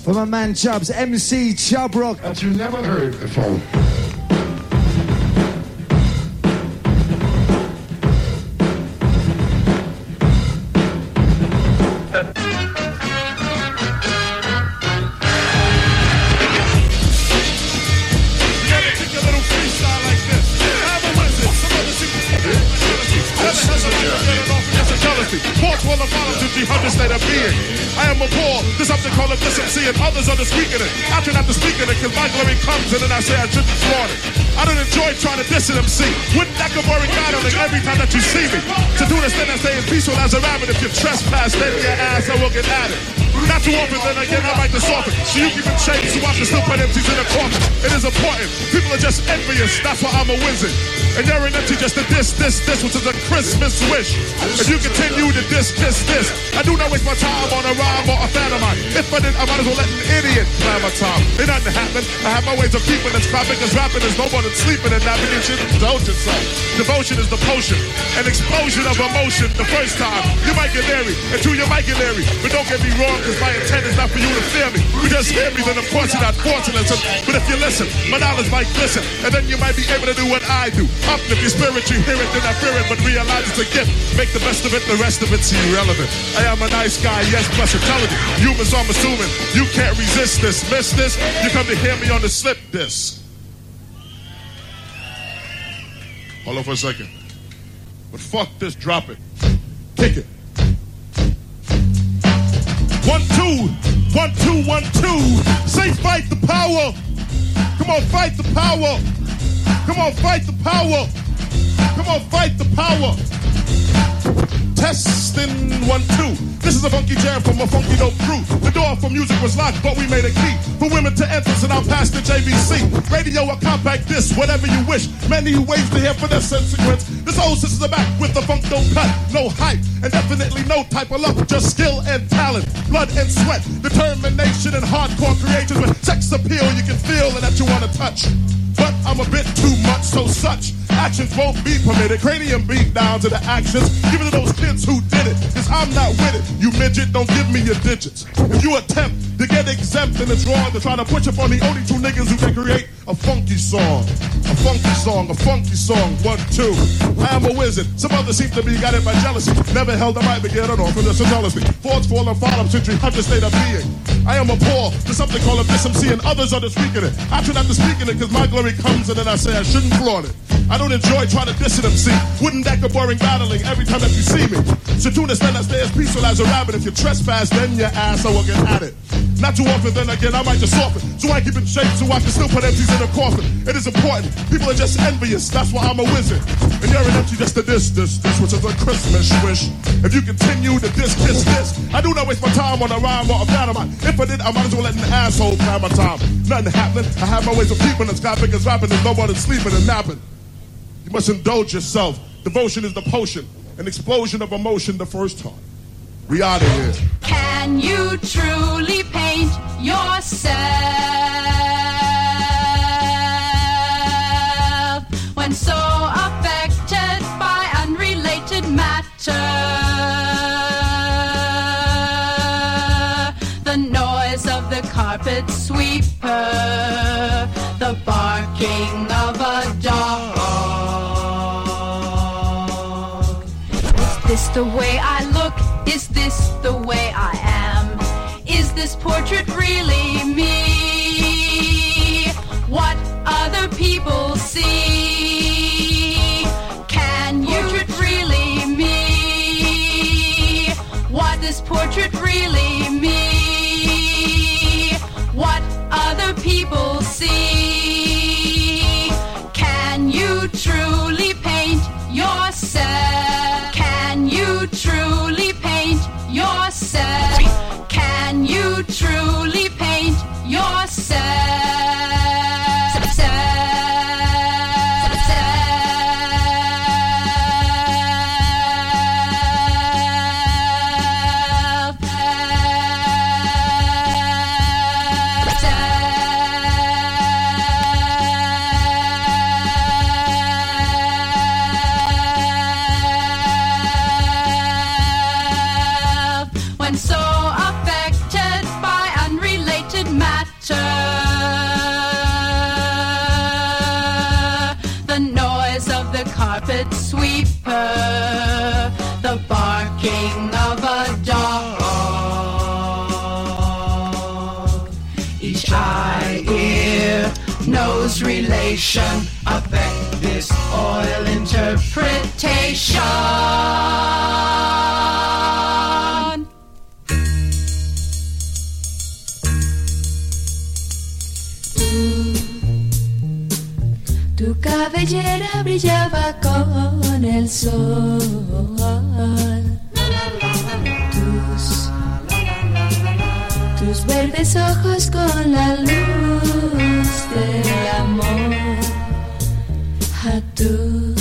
for my man Chubbs, MC Chubb Rock? That you never heard before. An MC. That go boring battling every time that you see me? To do this, then I say as peaceful as a rabbit. If you trespass, then your ass, I will get at it. Not too often, then again, I might just soften. So you keep in shape, so I can still put empties in the coffin. It is important. People are just envious, that's why I'm a wizard. And you're an empty just a this, this, this, which is a Christmas wish. If you continue to diss, diss, this, I do not waste my time on a rhyme or a fan of mine. If I did, I might as well let an idiot plan my time. It doesn't happen. I have my ways of keeping this crowd because rapping is no more than sleeping and napping and shit. Indulge yourself. Devotion is the potion. An explosion of emotion the first time. You might get leery, and two, you might get leery. But don't get me wrong, because my intent is not for you to fear me. You just hear me, then of course you're not fortunate. So, but if you listen, my knowledge might glisten, and then you might be able to do what I do. Uplift your spirit, you hear it, then I fear it, but realize it's a gift. Make the best of it, the rest of it's irrelevant. I am a nice guy, yes, plus intelligent. Humans, I'm assuming you can't resist this. Miss this, you come to hear me on the slip disc. Hold on for a second. But fuck this, drop it. Kick it. One, two, one, two. Say fight the power. Come on, fight the power. Come on, fight the power. Come on, fight the power. Testing one, two. This is a funky jam from a funky dope crew. The door for music was locked, but we made a key for women to enter, and I'm past the JVC. Radio or compact disc, whatever you wish. Many ways to hear for this sequence. This old sisters back with the funk don't cut, no hype, and definitely no type of luck. Just skill and talent, blood and sweat, determination and hardcore creations with sex appeal you can feel and that you want to touch. But I'm a bit too much, so such actions won't be permitted. Cranium beat down to the actions. Give it to those kids who did it, cause I'm not with it. You midget, don't give me your digits. If you attempt to get exempt, then it's wrong to try to push up on the only two niggas who can create a funky song. A funky song, a funky song, one, two. I am a wizard. Some others seem to be guided by jealousy. Never held a mic to get it off from the jealousy. Forts fall and fall, century, hundred state of being. I am a poor to something called a SMC, and others are just speaking it. I try not to speak in it because my glory comes and then I say I shouldn't flaunt it. I don't enjoy trying to diss an MC. Wouldn't that go boring battling every time that you see me? So then I stay as peaceful as a rabbit. If you trespass, then your ass I will get at it. Not too often, then again, I might just soften. So I keep in shape so I can still put empties in a coffin. It is important. People are just envious. That's why I'm a wizard. And you're an MC just to diss, this, this, which is a Christmas wish. If you continue to diss, kiss this, I do not waste my time on a rhyme or a pantomime. If I did, I might as well let an asshole plan my time. Nothing happening. I have my ways of keeping the sky because rapping is no more than sleeping and napping. You must indulge yourself. Devotion is the potion. An explosion of emotion the first time. We out of here. Can you truly paint yourself when so affected by unrelated matter? The noise of the carpet sweeper, the barking of a dog. Is this the way I? Is this the way I am? Is this portrait really me? What other people see? Can you portrait really me? What this portrait really relation affect this oil interpretation. Tu cabellera brillaba con el sol. Tus, tus verdes ojos con la luz tú.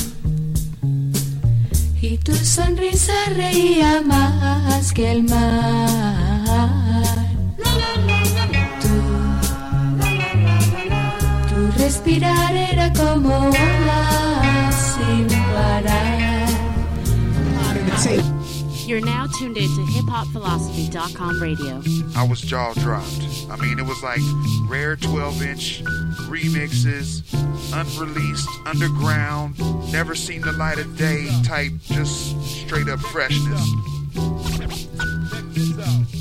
Y tu sonrisa reía más que el mar. Tu respirar era como olas sin parar. You're now tuned in to hiphopphilosophy.com radio. I was jaw dropped. I mean, it was like rare 12 inch remixes, unreleased, underground, never seen the light of day type, just straight up freshness.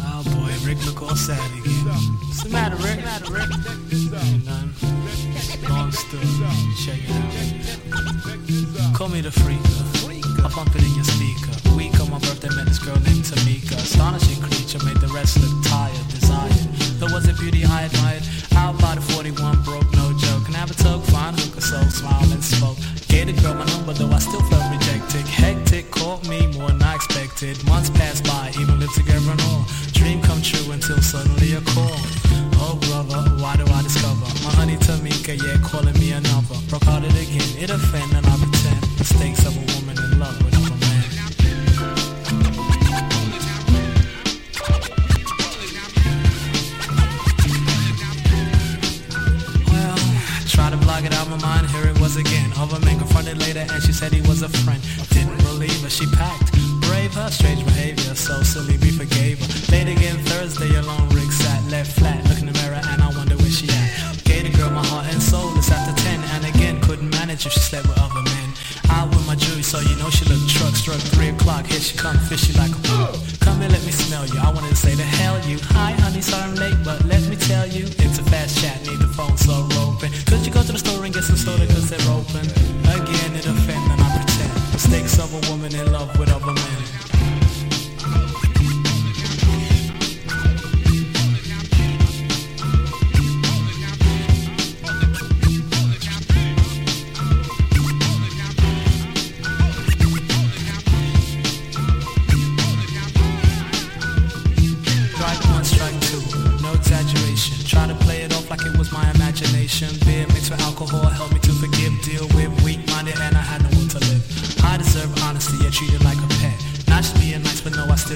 Oh boy, Rick look all sad again. What's the matter, Rick? What's the matter, Rick? None. Long. Check it out. Call me the freaker. Uh. I'll pump it in your speaker. Week on my birthday, met this girl named Tamika. Astonishing creature, made the rest look tired, desired. There was a beauty I admired. Out by the 41, broke, smile and spoke. Gave the girl my number, though I still felt rejected. Hectic, caught me more than I expected. Months passed by, even lived together and all. Dream come true until suddenly a call. A friend. Didn't believe her, she packed. Brave her, strange behavior, so silly we forgave her. Late again Thursday, alone Rick sat, left flat, look in the mirror and I wonder where she at. Gave the girl my heart and soul, it's after 10, and again couldn't manage if she slept with other men. Out with my jewelry, so you know she looked truck, struck 3 o'clock, here she come, fishy like a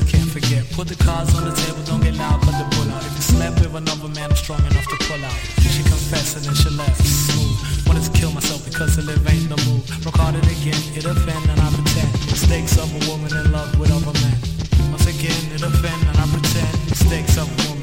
can't forget. Put the cards on the table, don't get loud, cut the bull out. If you slept with another man, I'm strong enough to pull out. She confessed and then she left. Smooth. Wanted to kill myself because to live ain't no move. Recorded again, it offend and I pretend. Mistakes of a woman in love with other men. Once again, it offend and I pretend. Mistakes of a woman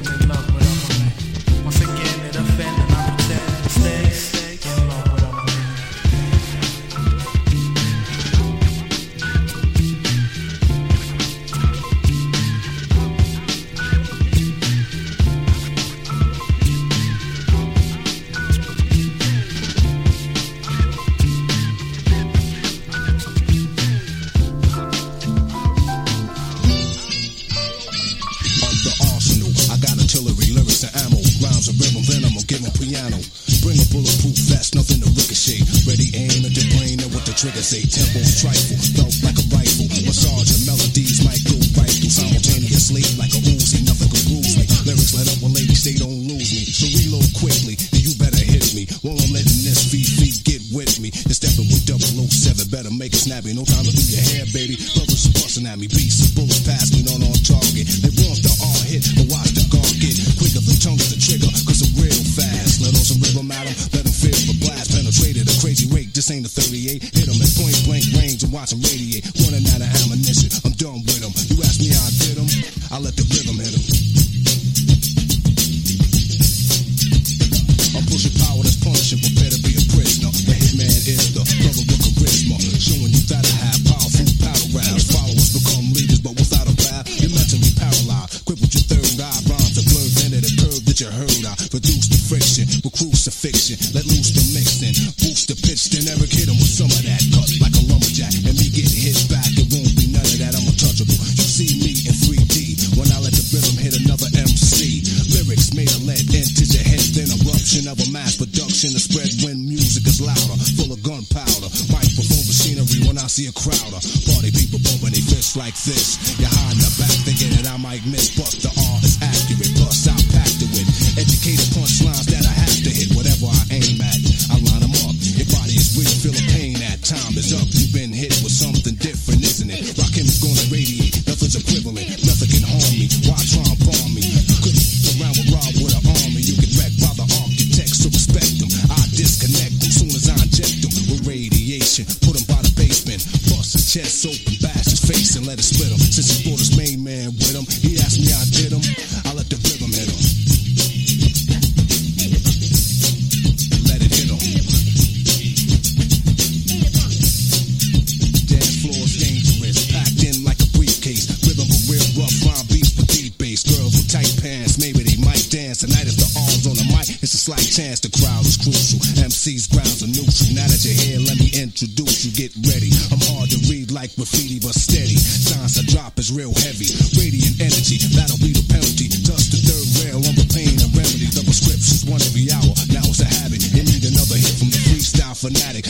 Real rough bomb beats with deep bass. Girls with tight pants, maybe they might dance. Tonight if the arms on the mic. It's a slight chance. The crowd is crucial. MC's grounds are neutral. Now that you're here, let me introduce you. Get ready. I'm hard to read like graffiti, but steady. Signs I drop is real heavy. Radiant energy, that'll be the penalty. Dust the third rail on the pain and remedy. The prescription's one every hour. Now it's a habit. You need another hit from the freestyle fanatic.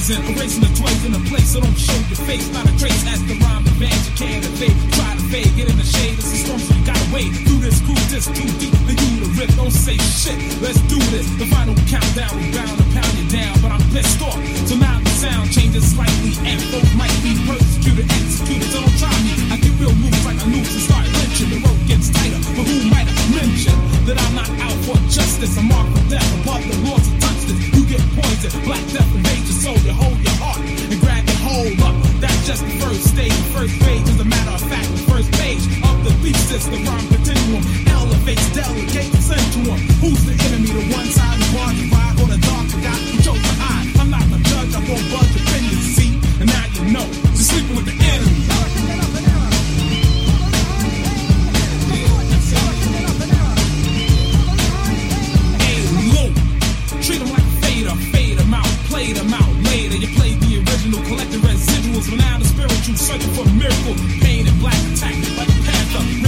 blazing, erasing the growth in the place. So don't show your face, not a trace. Ask the rhyme, the band, you can't evade. try to fade. Get in the shade, it's a storm, so you gotta wait. Through this cool, this too deep for you to rip. Don't say shit, let's do this. The final countdown, we bound to pound down, but I'm pissed off. So now the sound changes slightly, and folk might be persecuted, executed. So don't try me. I get real moves like a noose and start lynching. The rope gets tighter, but who might have mentioned that I'm not out for justice? I'm marked for death, above the laws of justice. You get poisoned, black death invades your soul. You hold your heart and grab your hold up. That's just the first stage. The first page As a matter of fact. The first page. Uh, the thesis, the rhyme continuum elevates, delegates, send to him. Who's the enemy? The one side who barred the or the dark forgot who chose to hide. I'm not the judge, I won't budge opinions, see? And now you know, you're sleeping with the enemy. Treat him like fader, fade out, played out later. You played the original, collected residuals. But now the spiritual searching for a miracle.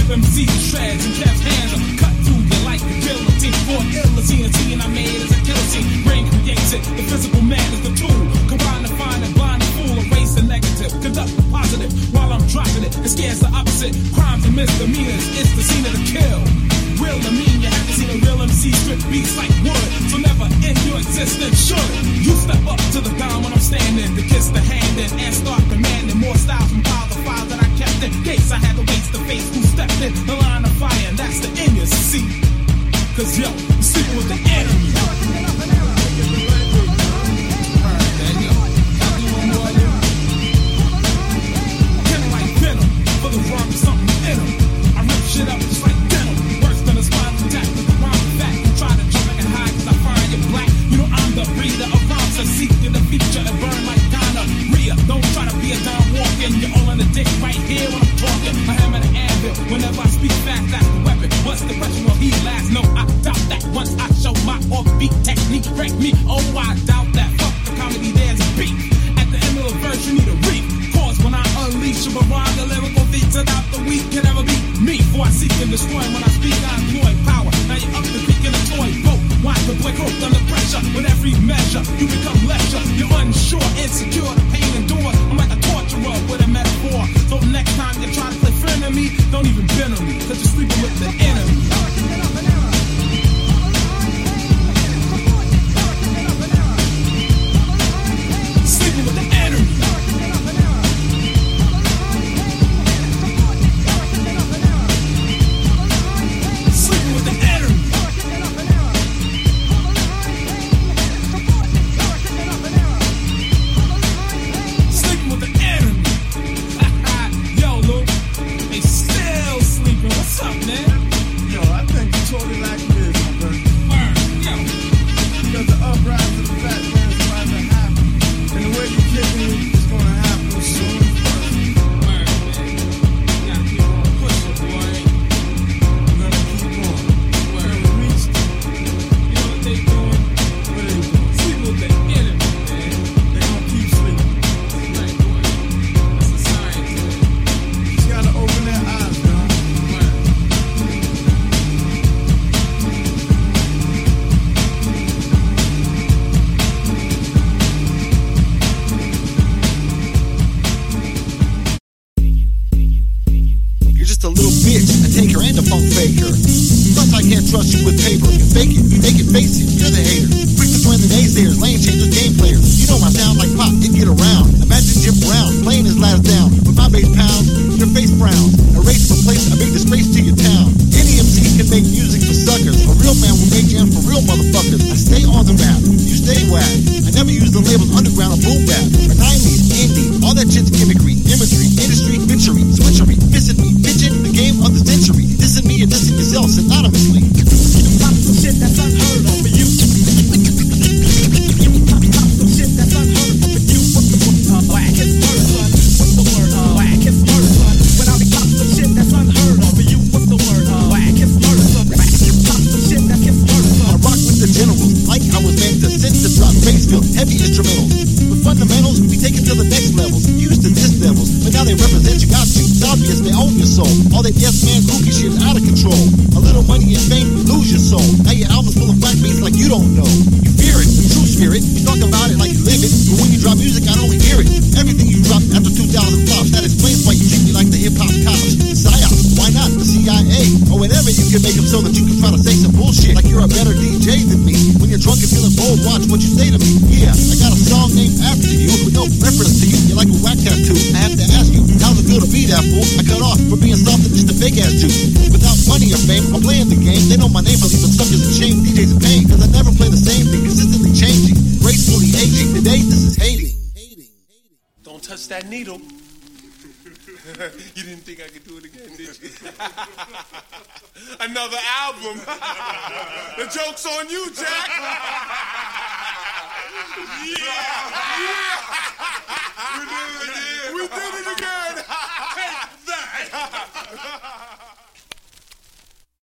Flip MC's trash and Jeff Hanna. Cut through you like a guillotine. For ill is TNT and I made as a guillotine. Brain creates it. The physical man is the tool. Combine to find a blind fool. Erase the negative. Conduct the positive while I'm dropping it. It scares the opposite. Crimes and misdemeanors. It's the scene of the kill. Real to mean you haven't seen a real MC strip beats like wood. So never in your existence should you step up to the ground when I'm standing to kiss the hand and start demanding more style from father in case I had to waste the face who stepped in the line of fire, and that's the end you see. Cause yo, sleep with the enemy. Whenever I